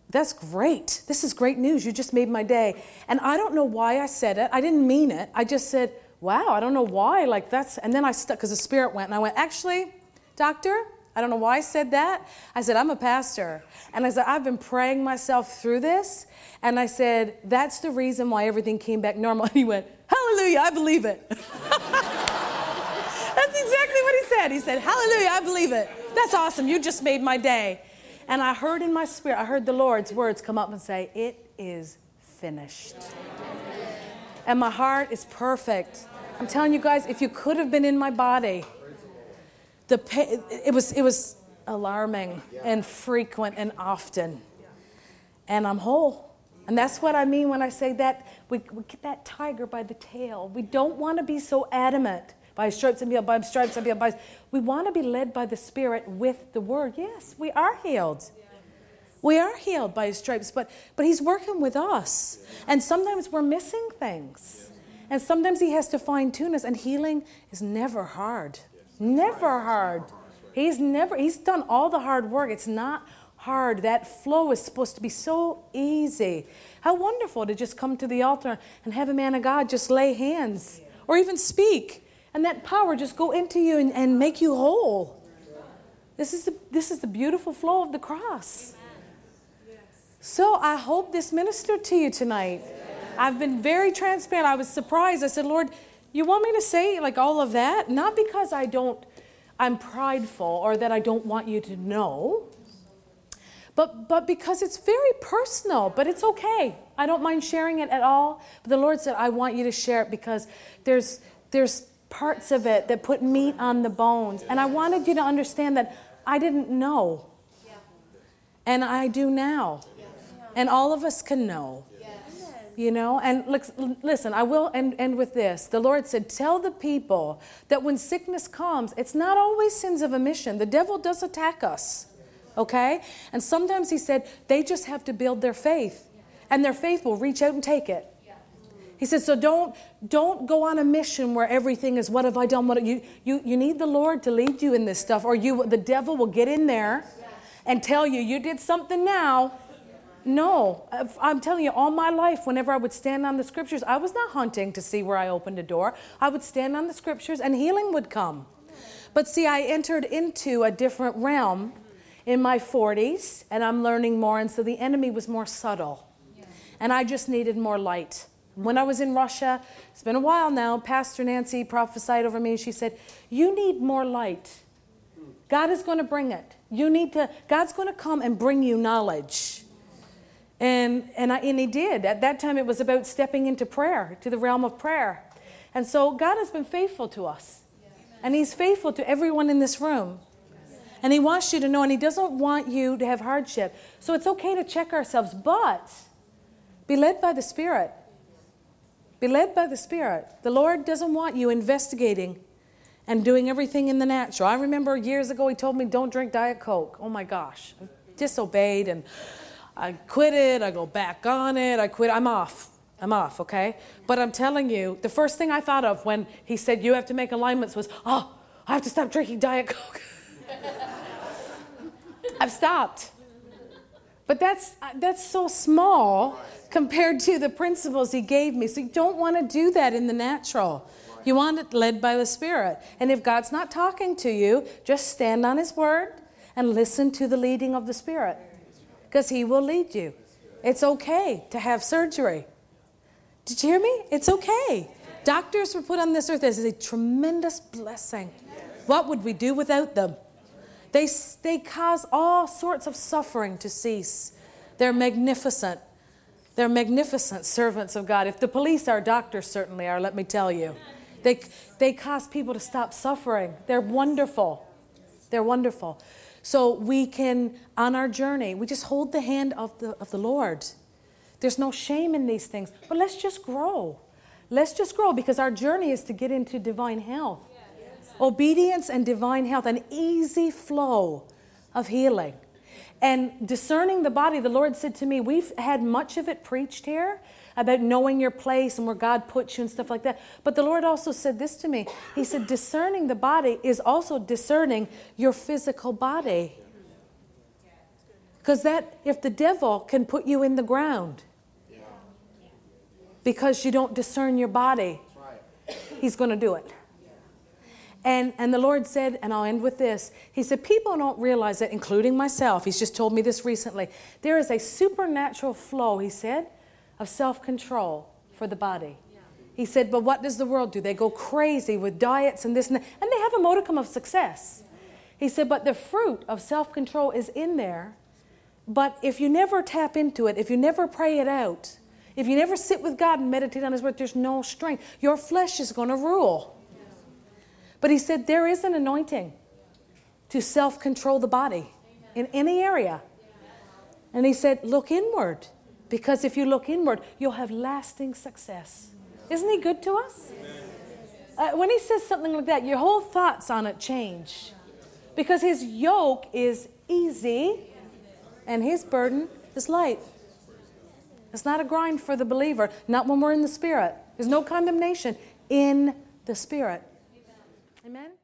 that's great. This is great news. You just made my day. And I don't know why I said it. I didn't mean it. I just said, wow, I don't know why. Like that's, and then I stuck because the spirit went and I went, actually, doctor, I don't know why I said that. I said, I'm a pastor. And I said, I've been praying myself through this. And I said, that's the reason why everything came back normal. And he went, Hallelujah, I believe it. that's exactly what he said. He said, Hallelujah, I believe it. That's awesome. You just made my day. And I heard in my spirit, I heard the Lord's words come up and say, It is finished. And my heart is perfect. I'm telling you guys, if you could have been in my body, the pain, it was it was alarming and frequent and often. And I'm whole. And that's what I mean when I say that we, we get that tiger by the tail. We don't want to be so adamant. By stripes and healed, by stripes and healed. By, we want to be led by the Spirit with the Word. Yes, we are healed. We are healed by His stripes, but, but He's working with us. And sometimes we're missing things. And sometimes He has to fine tune us. And healing is never hard. Never hard. He's never, he's done all the hard work. It's not hard. That flow is supposed to be so easy. How wonderful to just come to the altar and have a man of God just lay hands or even speak. And that power just go into you and, and make you whole. This is, the, this is the beautiful flow of the cross. So I hope this ministered to you tonight. I've been very transparent. I was surprised. I said, Lord, you want me to say like all of that? Not because I don't, I'm prideful or that I don't want you to know, but, but because it's very personal, but it's okay. I don't mind sharing it at all. But the Lord said, I want you to share it because there's, there's parts of it that put meat on the bones. And I wanted you to understand that I didn't know. And I do now. And all of us can know. You know, and listen, I will end, end with this. The Lord said, Tell the people that when sickness comes, it's not always sins of omission. The devil does attack us, okay? And sometimes He said, they just have to build their faith, and their faith will reach out and take it. He said, so don't don't go on a mission where everything is what have I done? What you you you need the Lord to lead you in this stuff, or you the devil will get in there and tell you you did something now no, I'm telling you, all my life, whenever I would stand on the scriptures, I was not hunting to see where I opened a door. I would stand on the scriptures and healing would come. But see, I entered into a different realm in my 40s and I'm learning more. And so the enemy was more subtle. And I just needed more light. When I was in Russia, it's been a while now, Pastor Nancy prophesied over me. She said, You need more light. God is going to bring it. You need to, God's going to come and bring you knowledge. And, and, I, and He did. At that time, it was about stepping into prayer, to the realm of prayer. And so God has been faithful to us. And He's faithful to everyone in this room. And He wants you to know, and He doesn't want you to have hardship. So it's okay to check ourselves, but be led by the Spirit. Be led by the Spirit. The Lord doesn't want you investigating and doing everything in the natural. I remember years ago he told me, don't drink Diet Coke. Oh my gosh. I disobeyed and I quit it. I go back on it. I quit. I'm off. I'm off, okay? But I'm telling you, the first thing I thought of when he said you have to make alignments was, oh, I have to stop drinking Diet Coke. I've stopped. But that's, that's so small compared to the principles he gave me. So you don't want to do that in the natural. You want it led by the Spirit. And if God's not talking to you, just stand on his word and listen to the leading of the Spirit because he will lead you. It's okay to have surgery. Did you hear me? It's okay. Doctors were put on this earth as a tremendous blessing. What would we do without them? They, they cause all sorts of suffering to cease. They're magnificent. They're magnificent servants of God. If the police are, doctors certainly are, let me tell you. They, they cause people to stop suffering. They're wonderful. They're wonderful. So we can, on our journey, we just hold the hand of the, of the Lord. There's no shame in these things, but let's just grow. Let's just grow because our journey is to get into divine health. Obedience and divine health, an easy flow of healing. And discerning the body, the Lord said to me, We've had much of it preached here about knowing your place and where God puts you and stuff like that. But the Lord also said this to me He said, Discerning the body is also discerning your physical body. Because that, if the devil can put you in the ground because you don't discern your body, he's going to do it. And, and the Lord said, and I'll end with this He said, People don't realize that, including myself. He's just told me this recently. There is a supernatural flow, he said, of self control for the body. He said, But what does the world do? They go crazy with diets and this and that, and they have a modicum of success. He said, But the fruit of self control is in there. But if you never tap into it, if you never pray it out, if you never sit with God and meditate on His Word, there's no strength. Your flesh is going to rule. But he said there is an anointing to self control the body in any area. And he said, look inward, because if you look inward, you'll have lasting success. Isn't he good to us? Uh, when he says something like that, your whole thoughts on it change. Because his yoke is easy and his burden is light. It's not a grind for the believer, not when we're in the Spirit. There's no condemnation in the Spirit. Amen